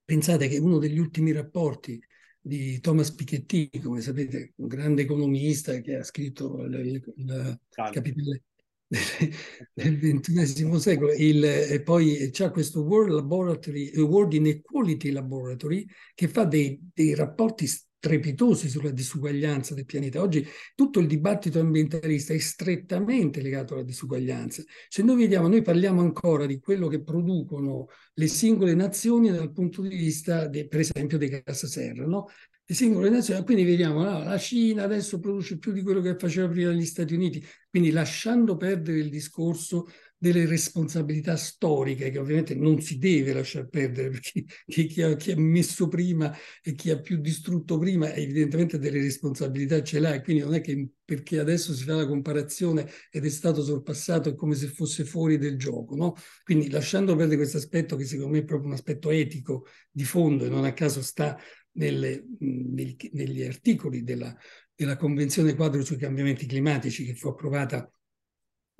Pensate che uno degli ultimi rapporti di Thomas Piketty, come sapete, un grande economista che ha scritto il, il, il capitale del XXI secolo. Il, e poi c'è questo World, Laboratory, World Inequality Laboratory che fa dei, dei rapporti strepitosi sulla disuguaglianza del pianeta. Oggi tutto il dibattito ambientalista è strettamente legato alla disuguaglianza. Se noi vediamo, noi parliamo ancora di quello che producono le singole nazioni dal punto di vista, de, per esempio, dei gas serra, no? Le singole nazioni, quindi vediamo no, la Cina adesso produce più di quello che faceva prima gli Stati Uniti, quindi lasciando perdere il discorso delle responsabilità storiche che ovviamente non si deve lasciare perdere perché (laughs) chi ha, chi ha, messo prima e chi ha più distrutto prima evidentemente delle responsabilità ce l'ha e quindi non è che perché adesso si fa la comparazione ed è stato sorpassato è come se fosse fuori del gioco, no? Quindi lasciando perdere questo aspetto che secondo me è proprio un aspetto etico di fondo e non a caso sta nelle, negli, negli articoli della, della Convenzione quadro sui cambiamenti climatici che fu approvata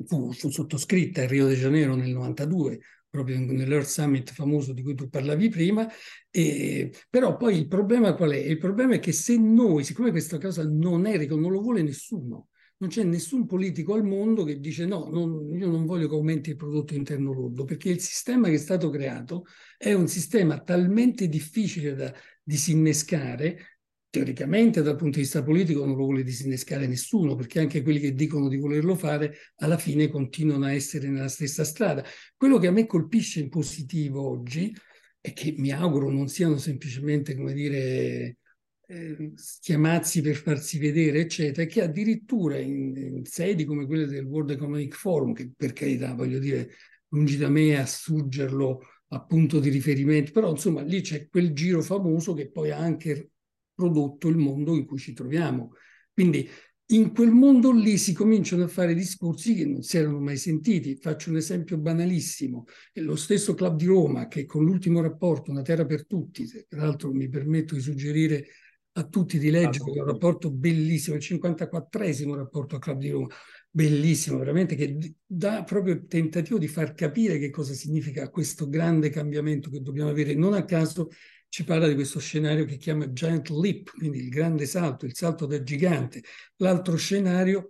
fu, fu sottoscritta a Rio de Janeiro nel 92, proprio nell'Earth Summit famoso di cui tu parlavi prima, e, però poi il problema qual è? Il problema è che se noi, siccome questa cosa non è, non lo vuole nessuno, non c'è nessun politico al mondo che dice no, non, io non voglio che aumenti il prodotto interno lordo, perché il sistema che è stato creato è un sistema talmente difficile da disinnescare teoricamente dal punto di vista politico non lo vuole disinnescare nessuno, perché anche quelli che dicono di volerlo fare alla fine continuano a essere nella stessa strada. Quello che a me colpisce in positivo oggi è che mi auguro non siano semplicemente, come dire, eh, chiamazzi per farsi vedere, eccetera, e che addirittura in, in sedi come quelle del World Economic Forum, che per carità, voglio dire, lungi da me assurgerlo a punto di riferimento, però insomma lì c'è quel giro famoso che poi ha anche prodotto il mondo in cui ci troviamo. Quindi in quel mondo lì si cominciano a fare discorsi che non si erano mai sentiti. Faccio un esempio banalissimo. Lo stesso Club di Roma che con l'ultimo rapporto, Una Terra per Tutti, tra l'altro mi permetto di suggerire a tutti di leggere, un rapporto bellissimo, il 54esimo rapporto al Club di Roma, bellissimo, veramente, che dà proprio il tentativo di far capire che cosa significa questo grande cambiamento che dobbiamo avere. Non a caso ci parla di questo scenario che chiama Giant Leap, quindi il grande salto, il salto da gigante. L'altro scenario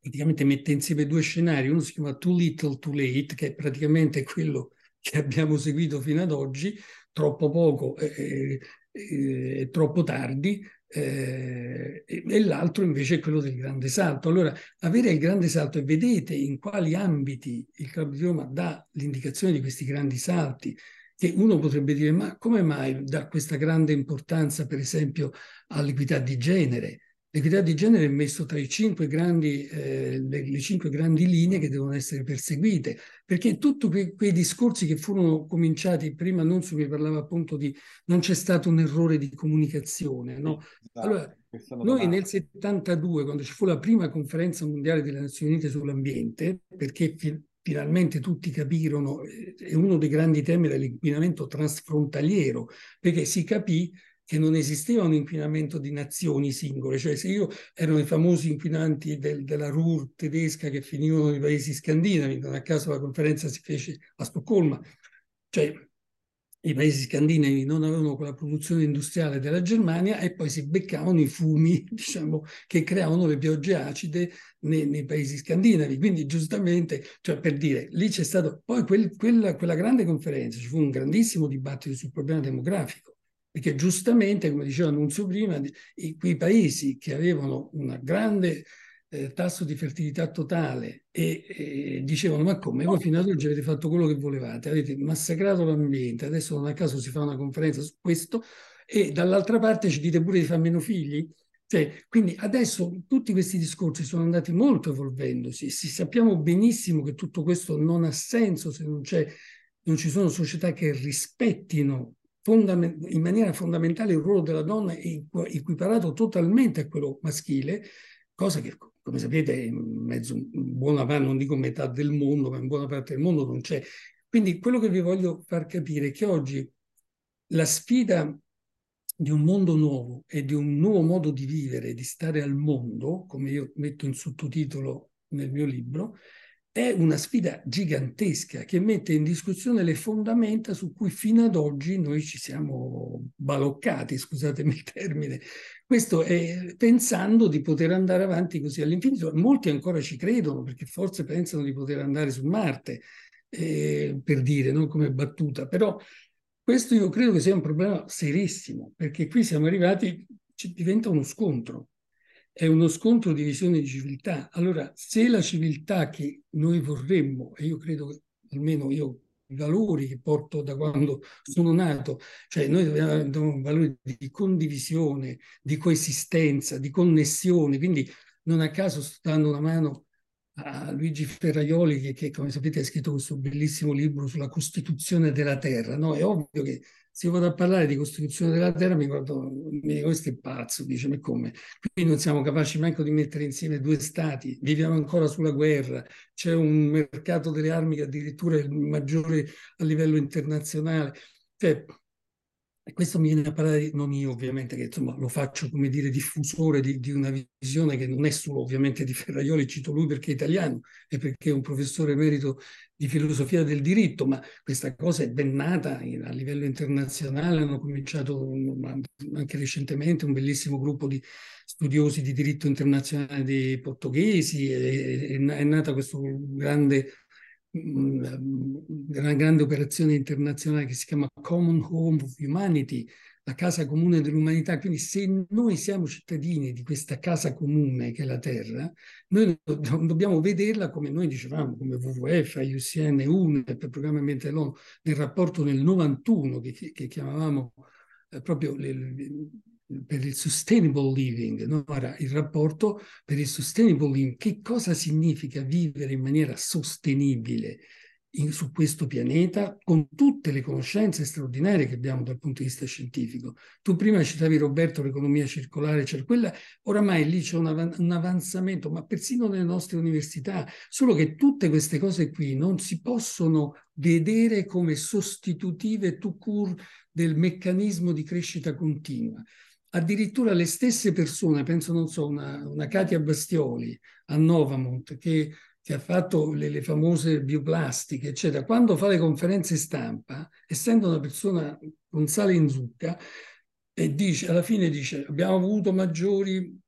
praticamente mette insieme due scenari, uno si chiama Too Little, Too Late, che è praticamente quello che abbiamo seguito fino ad oggi, troppo poco e eh, eh, troppo tardi, eh, e l'altro invece è quello del grande salto. Allora, avere il grande salto e vedete in quali ambiti il Club di Roma dà l'indicazione di questi grandi salti, che uno potrebbe dire, ma come mai dà questa grande importanza, per esempio, all'equità di genere? L'equità di genere è messo tra cinque grandi, eh, le, le, cinque grandi linee che devono essere perseguite, perché tutti que, quei discorsi che furono cominciati, prima non si parlava appunto di non c'è stato un errore di comunicazione, no? Esatto, allora, noi nel 72, quando ci fu la prima conferenza mondiale delle Nazioni Unite sull'ambiente, perché finalmente tutti capirono, eh, è uno dei grandi temi dell'inquinamento transfrontaliero, perché si capì che non esisteva un inquinamento di nazioni singole, cioè se io erano i famosi inquinanti del, della Ruhr tedesca che finivano nei paesi scandinavi, non a caso la conferenza si fece a Stoccolma, cioè i paesi scandinavi non avevano quella produzione industriale della Germania e poi si beccavano i fumi, (laughs) diciamo, che creavano le piogge acide nei, nei paesi scandinavi. Quindi giustamente, cioè per dire, lì c'è stato, poi quel, quella, quella grande conferenza, ci fu un grandissimo dibattito sul problema demografico perché giustamente, come diceva Annunzio prima, i, quei paesi che avevano un grande eh, tasso di fertilità totale e, e, dicevano ma come voi fino ad oggi avete fatto quello che volevate, avete massacrato l'ambiente, adesso non a caso si fa una conferenza su questo e dall'altra parte ci dite pure di fare meno figli? Cioè, quindi adesso tutti questi discorsi sono andati molto evolvendosi, si, sappiamo benissimo che tutto questo non ha senso se non, non ci sono società che rispettino in maniera fondamentale il ruolo della donna equiparato totalmente a quello maschile, cosa che, come sapete, in mezzo, in buona parte, non dico metà del mondo, ma in buona parte del mondo non c'è. Quindi quello che vi voglio far capire è che oggi la sfida di un mondo nuovo e di un nuovo modo di vivere, di stare al mondo, come io metto in sottotitolo nel mio libro, è una sfida gigantesca che mette in discussione le fondamenta su cui fino ad oggi noi ci siamo baloccati, scusatemi il termine. Questo è pensando di poter andare avanti così all'infinito. Molti ancora ci credono perché forse pensano di poter andare su Marte, eh, per dire, non come battuta. Però questo io credo che sia un problema serissimo perché qui siamo arrivati, diventa uno scontro è uno scontro di visione di civiltà. Allora, se la civiltà che noi vorremmo, e io credo che almeno io i valori che porto da quando sono nato, cioè noi dobbiamo avere valori di condivisione, di coesistenza, di connessione, quindi non a caso sto dando una mano a Luigi Ferraioli che, che come sapete ha scritto questo bellissimo libro sulla costituzione della terra, no? È ovvio che se io vado a parlare di costruzione della terra mi guardo, mi dico questo è pazzo, dice ma come? Qui non siamo capaci manco di mettere insieme due stati, viviamo ancora sulla guerra, c'è un mercato delle armi che addirittura è il maggiore a livello internazionale. Cioè, e questo mi viene a parlare, non io ovviamente, che insomma lo faccio come dire diffusore di, di, una visione che non è solo ovviamente di Ferraioli, cito lui perché è italiano e perché è un professore emerito di filosofia del diritto, ma questa cosa è ben nata a livello internazionale, hanno cominciato anche recentemente un bellissimo gruppo di studiosi di diritto internazionale dei portoghesi, è, è nata questo grande una grande operazione internazionale che si chiama Common Home of Humanity, la casa comune dell'umanità. Quindi se noi siamo cittadini di questa casa comune che è la Terra, noi dobbiamo vederla come noi dicevamo, come WWF, IUCN, UNEP, programma ambiente dell'ONU, nel rapporto nel 91 che, che chiamavamo eh, proprio le, per il sustainable living, no? Ora, il rapporto per il sustainable living, che cosa significa vivere in maniera sostenibile? in, su questo pianeta con tutte le conoscenze straordinarie che abbiamo dal punto di vista scientifico. Tu prima citavi Roberto l'economia circolare, cioè quella oramai lì c'è un, un avanzamento, ma persino nelle nostre università, solo che tutte queste cose qui non si possono vedere come sostitutive tout court del meccanismo di crescita continua addirittura le stesse persone, penso non so, una, una Katia Bastioli a Novamont che che ha fatto le, le, famose bioplastiche, eccetera, quando fa le conferenze stampa, essendo una persona con sale in zucca, e dice, alla fine dice abbiamo avuto maggiori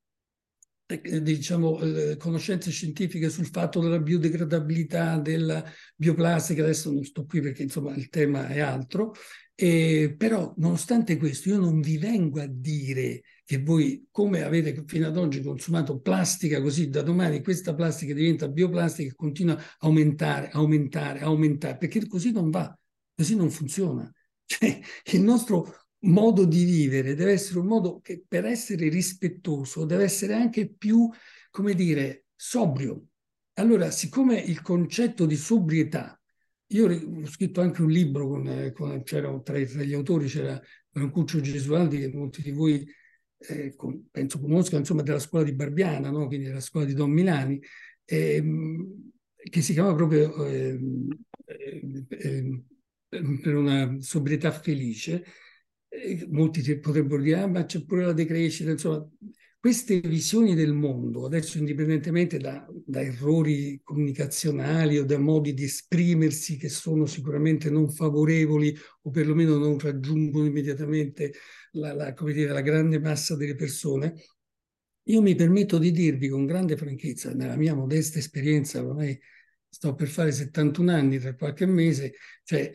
eh, diciamo, eh, conoscenze scientifiche sul fatto della biodegradabilità della bioplastica, adesso non sto qui perché insomma il tema è altro, e, però nonostante questo io non vi vengo a dire che voi come avete fino ad oggi consumato plastica così da domani questa plastica diventa bioplastica e continua a aumentare, aumentare, aumentare, perché così non va, così non funziona. (laughs) Cioè, il nostro modo di vivere deve essere un modo che per essere rispettoso deve essere anche più, come dire, sobrio. Allora, siccome il concetto di sobrietà, io ho scritto anche un libro, con, con, c'era, tra, tra, gli autori c'era Brancuccio Gesualdi, che molti di voi eh, con, penso conoscano, insomma, della scuola di Barbiana, no? quindi della scuola di Don Milani, ehm, che si chiama proprio ehm, ehm, per una sobrietà felice, molti potrebbero dire, ah, ma c'è pure la decrescita, insomma, queste visioni del mondo, adesso indipendentemente da, da, errori comunicazionali o da modi di esprimersi che sono sicuramente non favorevoli o perlomeno non raggiungono immediatamente la, la, dire, la grande massa delle persone, io mi permetto di dirvi con grande franchezza, nella mia modesta esperienza, ormai sto per fare 71 anni tra qualche mese, cioè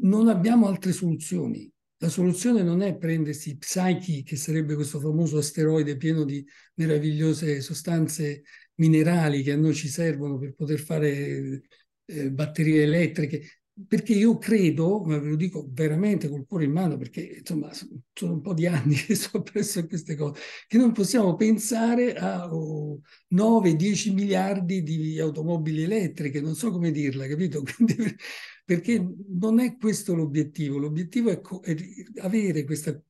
non abbiamo altre soluzioni. La soluzione non è prendersi Psyche, che sarebbe questo famoso asteroide pieno di meravigliose sostanze minerali che a noi ci servono per poter fare eh, batterie elettriche, perché io credo, ma ve lo dico veramente col cuore in mano, perché insomma sono un po' di anni (laughs) che sto presso queste cose, che non possiamo pensare a oh, 9-10 miliardi di automobili elettriche, non so come dirla, capito? (laughs) Quindi, perché non è questo l'obiettivo, l'obiettivo è, è avere questa,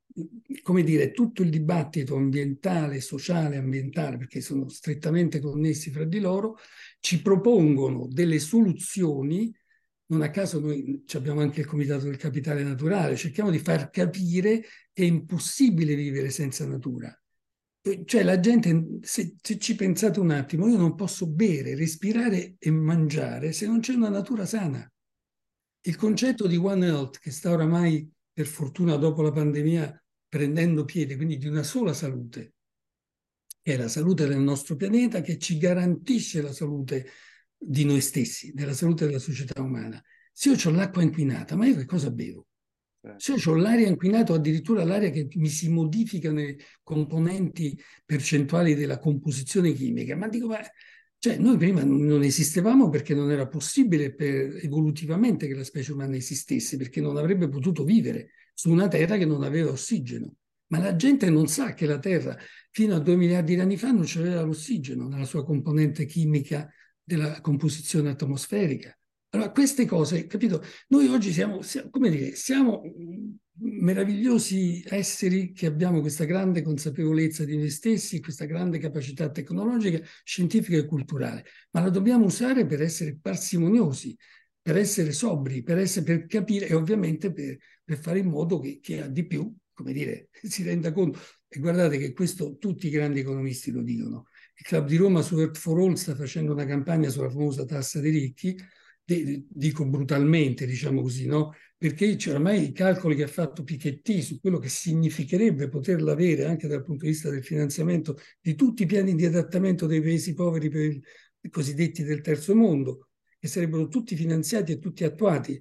come dire, tutto il dibattito ambientale, sociale, ambientale, perché sono strettamente connessi fra di loro, ci propongono delle soluzioni non a caso noi abbiamo anche il Comitato del Capitale Naturale, cerchiamo di far capire che è impossibile vivere senza natura. Cioè la gente, se, se, ci pensate un attimo, io non posso bere, respirare e mangiare se non c'è una natura sana. Il concetto di One Health, che sta oramai, per fortuna, dopo la pandemia, prendendo piede, quindi di una sola salute, che è la salute del nostro pianeta, che ci garantisce la salute di noi stessi, della salute della società umana. Se io ho l'acqua inquinata, ma io che cosa bevo? Se io ho l'aria inquinata o addirittura l'aria che mi si modifica nei componenti percentuali della composizione chimica, ma dico, ma cioè, noi prima non esistevamo perché non era possibile per, evolutivamente che la specie umana esistesse, perché non avrebbe potuto vivere su una Terra che non aveva ossigeno. Ma la gente non sa che la Terra fino a due miliardi di anni fa non c'aveva l'ossigeno nella sua componente chimica della composizione atmosferica. Allora, queste cose, capito? Noi oggi siamo, siamo, come dire, siamo meravigliosi esseri che abbiamo questa grande consapevolezza di noi stessi, questa grande capacità tecnologica, scientifica e culturale, ma la dobbiamo usare per essere parsimoniosi, per essere sobri, per, essere, per capire e ovviamente per, per fare in modo che chi ha di più, come dire, (laughs) si renda conto. E guardate che questo tutti i grandi economisti lo dicono il Club di Roma su Earth for All sta facendo una campagna sulla famosa tassa dei ricchi, dico brutalmente, diciamo così, no? Perché ormai i calcoli che ha fatto Piketty su quello che significherebbe poterla avere anche dal punto di vista del finanziamento di tutti i piani di adattamento dei paesi poveri per i cosiddetti del terzo mondo, che sarebbero tutti finanziati e tutti attuati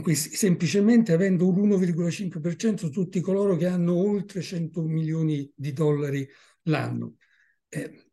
questi, semplicemente avendo un 1,5% tutti coloro che hanno oltre 100 milioni di dollari l'anno. Eh,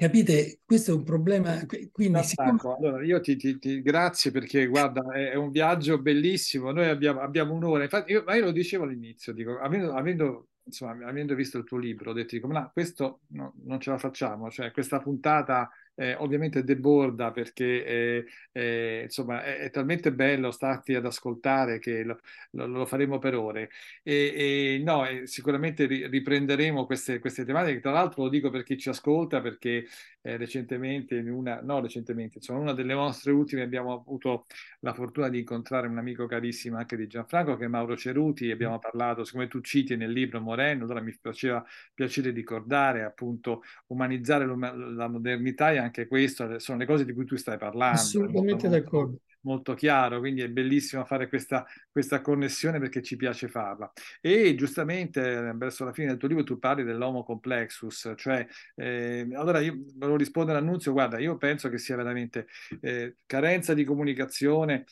capite? Questo è un problema. Quindi, siccome... Allora, io ti, ti, ti, grazie perché guarda, è, è, un viaggio bellissimo. Noi abbiamo, abbiamo un'ora. Infatti, io, ma io lo dicevo all'inizio, dico, avendo, avendo, insomma, avendo visto il tuo libro, ho detto, dico, ma no, questo no, non ce la facciamo. Cioè, questa puntata eh, ovviamente deborda perché eh, eh, insomma è, è, talmente bello starti ad ascoltare che lo, lo, lo faremo per ore. E, e no, sicuramente riprenderemo queste, queste tematiche. Tra l'altro lo dico per chi ci ascolta perché eh, recentemente, in una, no recentemente, insomma, una delle nostre ultime abbiamo avuto la fortuna di incontrare un amico carissimo anche di Gianfranco che è Mauro Ceruti, abbiamo parlato, siccome tu citi nel libro Moreno, allora mi faceva piacere ricordare appunto umanizzare la modernità e anche questo sono le cose di cui tu stai parlando. Assolutamente d'accordo molto chiaro, quindi è bellissimo fare questa, questa connessione perché ci piace farla. E giustamente verso la fine del tuo libro tu parli dell'homo complexus, cioè eh, allora io volevo rispondere all'annunzio, guarda, io penso che sia veramente eh, carenza di comunicazione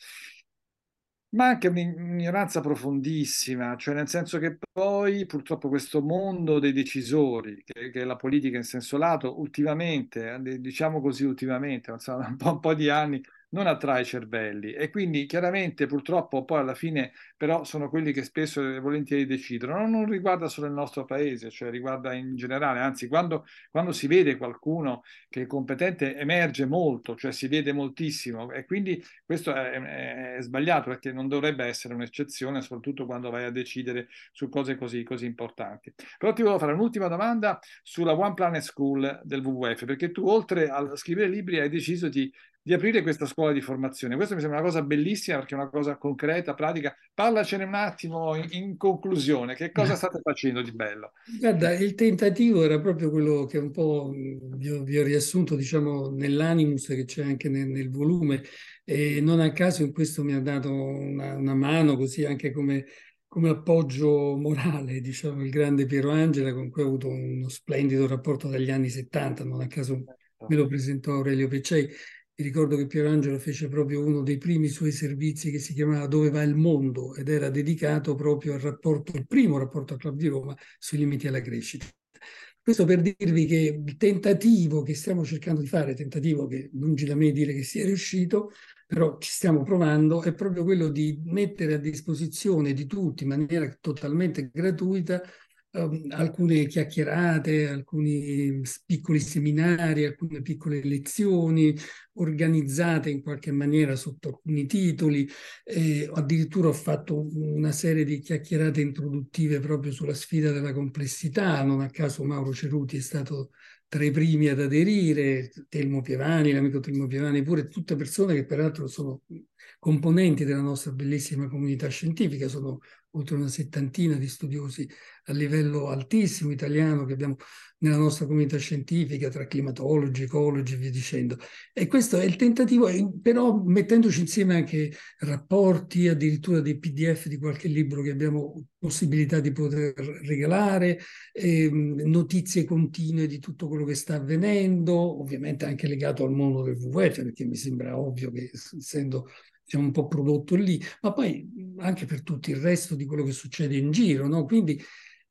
ma anche un'ignoranza profondissima, cioè nel senso che poi purtroppo questo mondo dei decisori, che, che è la politica in senso lato, ultimamente, eh, diciamo così ultimamente, insomma, (laughs) un po', un po' di anni, non attrae cervelli e quindi chiaramente purtroppo poi alla fine però sono quelli che spesso e volentieri decidono. Non, riguarda solo il nostro paese, cioè riguarda in generale, anzi quando, quando si vede qualcuno che è competente emerge molto, cioè si vede moltissimo e quindi questo è, è, è sbagliato perché non dovrebbe essere un'eccezione, soprattutto quando vai a decidere su cose così, così importanti. Però ti volevo fare un'ultima domanda sulla One Planet School del WWF, perché tu oltre a scrivere libri hai deciso di di aprire questa scuola di formazione. Questa mi sembra una cosa bellissima perché è una cosa concreta, pratica. Parlacene un attimo in, in conclusione, che cosa (laughs) state facendo di bello? Guarda, il tentativo era proprio quello che un po' vi ho, vi ho riassunto, diciamo, nell'animus che c'è anche nel, nel, volume e non a caso in questo mi ha dato una, una mano così anche come come appoggio morale, diciamo, il grande Piero Angela, con cui ho avuto uno splendido rapporto dagli anni 70, non a caso certo. me lo presentò Aurelio Peccei. Mi ricordo che Pierangelo fece proprio uno dei primi suoi servizi che si chiamava Dove va il mondo ed era dedicato proprio al rapporto, il primo rapporto al Club di Roma sui limiti alla crescita. Questo per dirvi che il tentativo che stiamo cercando di fare, tentativo che lungi da me dire che sia riuscito, però ci stiamo provando, è proprio quello di mettere a disposizione di tutti in maniera totalmente gratuita um, alcune chiacchierate, alcuni piccoli seminari, alcune piccole lezioni organizzate in qualche maniera sotto alcuni titoli. Eh, addirittura ho fatto una serie di chiacchierate introduttive proprio sulla sfida della complessità. Non a caso Mauro Ceruti è stato tra i primi ad aderire, Telmo Pievani, l'amico Telmo Pievani, pure tutte persone che peraltro sono componenti della nostra bellissima comunità scientifica, sono oltre una settantina di studiosi a livello altissimo italiano che abbiamo nella nostra comunità scientifica, tra climatologi, ecologi e via dicendo. E questo è il tentativo, però mettendoci insieme anche rapporti, addirittura dei PDF di qualche libro che abbiamo possibilità di poter regalare, ehm, notizie continue di tutto quello che sta avvenendo, ovviamente anche legato al mondo del WWF, perché mi sembra ovvio che essendo diciamo, un po' prodotto lì, ma poi anche per tutto il resto di quello che succede in giro, no? Quindi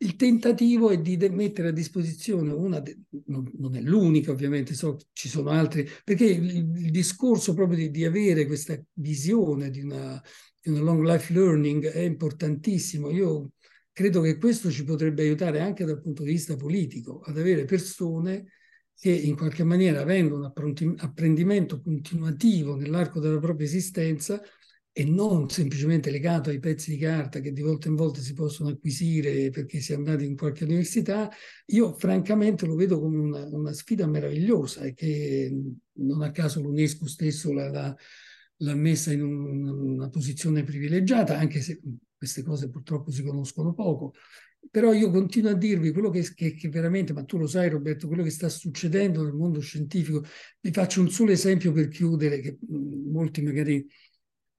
il tentativo è di mettere a disposizione una, de- non, non, è l'unica ovviamente, so ci sono altri, perché il, il discorso proprio di, di, avere questa visione di una, di una long life learning è importantissimo. Io credo che questo ci potrebbe aiutare anche dal punto di vista politico, ad avere persone che in qualche maniera avendo un apprendimento continuativo nell'arco della propria esistenza e non semplicemente legato ai pezzi di carta che di volta in volta si possono acquisire perché si è andati in qualche università, io francamente lo vedo come una, una sfida meravigliosa e che non a caso l'UNESCO stesso l'ha, l'ha messa in un, una posizione privilegiata, anche se queste cose purtroppo si conoscono poco. Però io continuo a dirvi quello che, che, che, veramente, ma tu lo sai Roberto, quello che sta succedendo nel mondo scientifico. Vi faccio un solo esempio per chiudere, che molti magari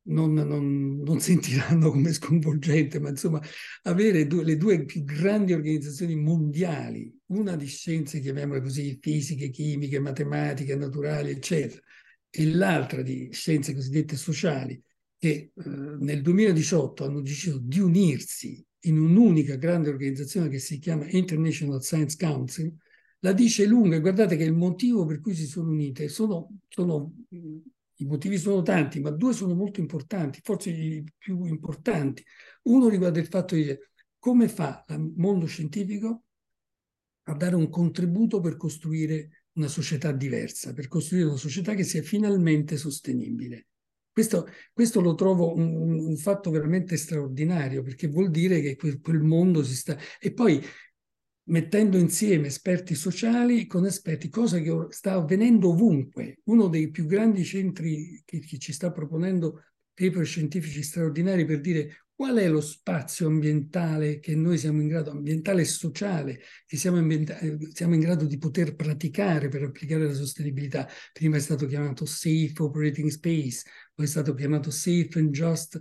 non, non, non (laughs) sentiranno come sconvolgente, ma insomma avere due, le due più grandi organizzazioni mondiali, una di scienze, chiamiamole così, fisiche, chimiche, matematiche, naturali, eccetera, e l'altra di scienze cosiddette sociali, che eh, nel 2018 hanno deciso di unirsi in un'unica grande organizzazione che si chiama International Science Council, la dice lunga. Guardate che il motivo per cui si sono unite sono, sono i motivi sono tanti, ma due sono molto importanti, forse i più importanti. Uno riguarda il fatto di come fa il mondo scientifico a dare un contributo per costruire una società diversa, per costruire una società che sia finalmente sostenibile. Questo, questo lo trovo un, un, fatto veramente straordinario perché vuol dire che quel, quel mondo si sta... E poi mettendo insieme esperti sociali con esperti, cosa che sta avvenendo ovunque. Uno dei più grandi centri che, che ci sta proponendo paper scientifici straordinari per dire qual è lo spazio ambientale che noi siamo in grado, ambientale e sociale, che siamo, siamo, in grado di poter praticare per applicare la sostenibilità. Prima è stato chiamato Safe Operating Space, poi è stato chiamato Safe and Just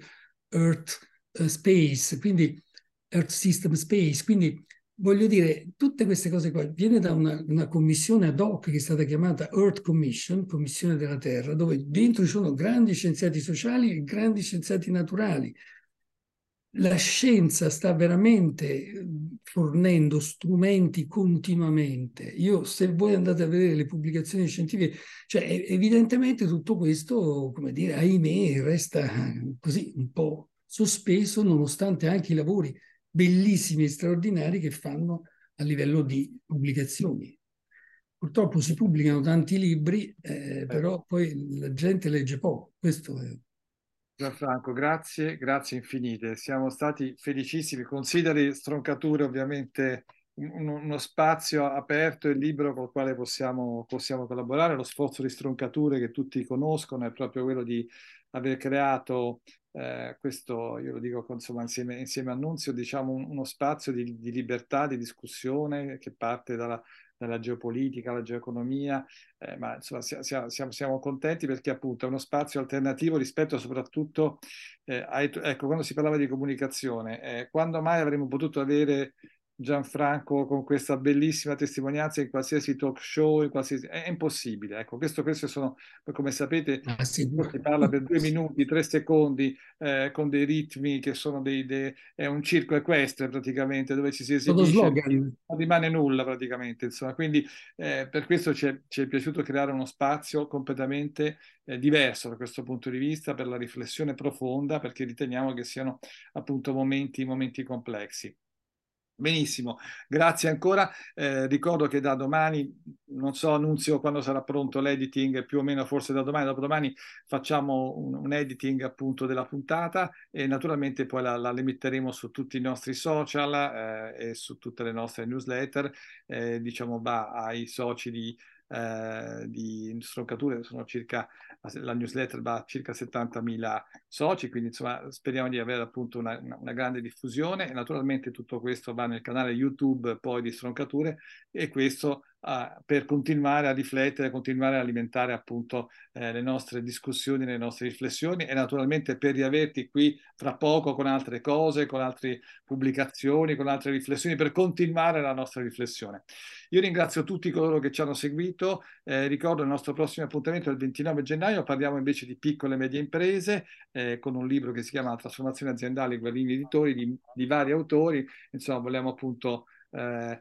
Earth uh, Space, quindi Earth System Space. Quindi voglio dire, tutte queste cose qua viene da una, una, commissione ad hoc che è stata chiamata Earth Commission, Commissione della Terra, dove dentro ci sono grandi scienziati sociali e grandi scienziati naturali. La scienza sta veramente fornendo strumenti continuamente. Io, se voi andate a vedere le pubblicazioni scientifiche, cioè evidentemente tutto questo, come dire, ahimè, resta così un po' sospeso nonostante anche i lavori bellissimi e straordinari che fanno a livello di pubblicazioni. Purtroppo si pubblicano tanti libri, eh, però poi la gente legge poco. Questo è... Gianfranco, grazie, grazie infinite. Siamo stati felicissimi. Consideri Stroncature ovviamente un, uno spazio aperto e libero con il quale possiamo, possiamo collaborare. Lo sforzo di Stroncature che tutti conoscono è proprio quello di aver creato eh, questo, io lo dico insomma, insieme, insieme a Nunzio, diciamo un, uno spazio di, di, libertà, di discussione che parte dalla, dalla geopolitica, alla geoeconomia, eh, ma insomma siamo, siamo, siamo, contenti perché appunto è uno spazio alternativo rispetto soprattutto, eh, ai, ecco, quando si parlava di comunicazione, eh, quando mai avremmo potuto avere Gianfranco con questa bellissima testimonianza in qualsiasi talk show, in qualsiasi... È, impossibile. Ecco, questo, questo sono, come sapete, ah, sì. si parla per due (laughs) minuti, tre secondi, eh, con dei ritmi che sono dei, dei, è un circo equestre praticamente, dove ci si esibisce, non rimane nulla praticamente. Insomma, quindi eh, per questo ci è, ci è, piaciuto creare uno spazio completamente eh, diverso da questo punto di vista, per la riflessione profonda, perché riteniamo che siano appunto momenti, momenti complessi. Benissimo, grazie ancora. Eh, ricordo che da domani, non so Annunzio quando sarà pronto l'editing, più o meno forse da domani, dopodomani facciamo un, un editing appunto della puntata e naturalmente poi la, la metteremo su tutti i nostri social eh, e su tutte le nostre newsletter. Eh, diciamo va ai soci di eh, di stroncature, sono circa, la newsletter va a circa 70.000 soci, quindi insomma speriamo di avere appunto una, una, grande diffusione. Naturalmente tutto questo va nel canale YouTube poi di stroncature e questo uh, per continuare a riflettere, continuare a alimentare appunto eh, le nostre discussioni, le nostre riflessioni e naturalmente per riaverti qui fra poco con altre cose, con altre pubblicazioni, con altre riflessioni, per continuare la nostra riflessione. Io ringrazio tutti coloro che ci hanno seguito, eh, ricordo il nostro prossimo appuntamento è il 29 gennaio, parliamo invece di piccole e medie imprese eh, con un libro che si chiama Trasformazione aziendale, Guerrini Editori, di, di vari autori, insomma vogliamo appunto... Eh,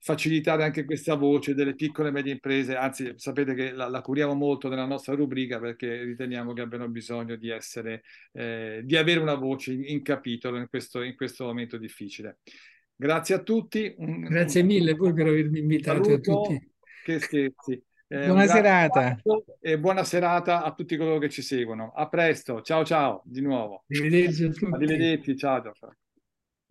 facilitare anche questa voce delle piccole e medie imprese, anzi sapete che la, la, curiamo molto nella nostra rubrica perché riteniamo che abbiano bisogno di essere, eh, di avere una voce in, in capitolo in questo, in questo, momento difficile. Grazie a tutti. Grazie mille voi per avermi invitato saluto, a tutti. Che scherzi. Eh, buona serata. E buona serata a tutti coloro che ci seguono. A presto. Ciao ciao di nuovo. Arrivederci a tutti. Arrivederci. Ciao. ciao.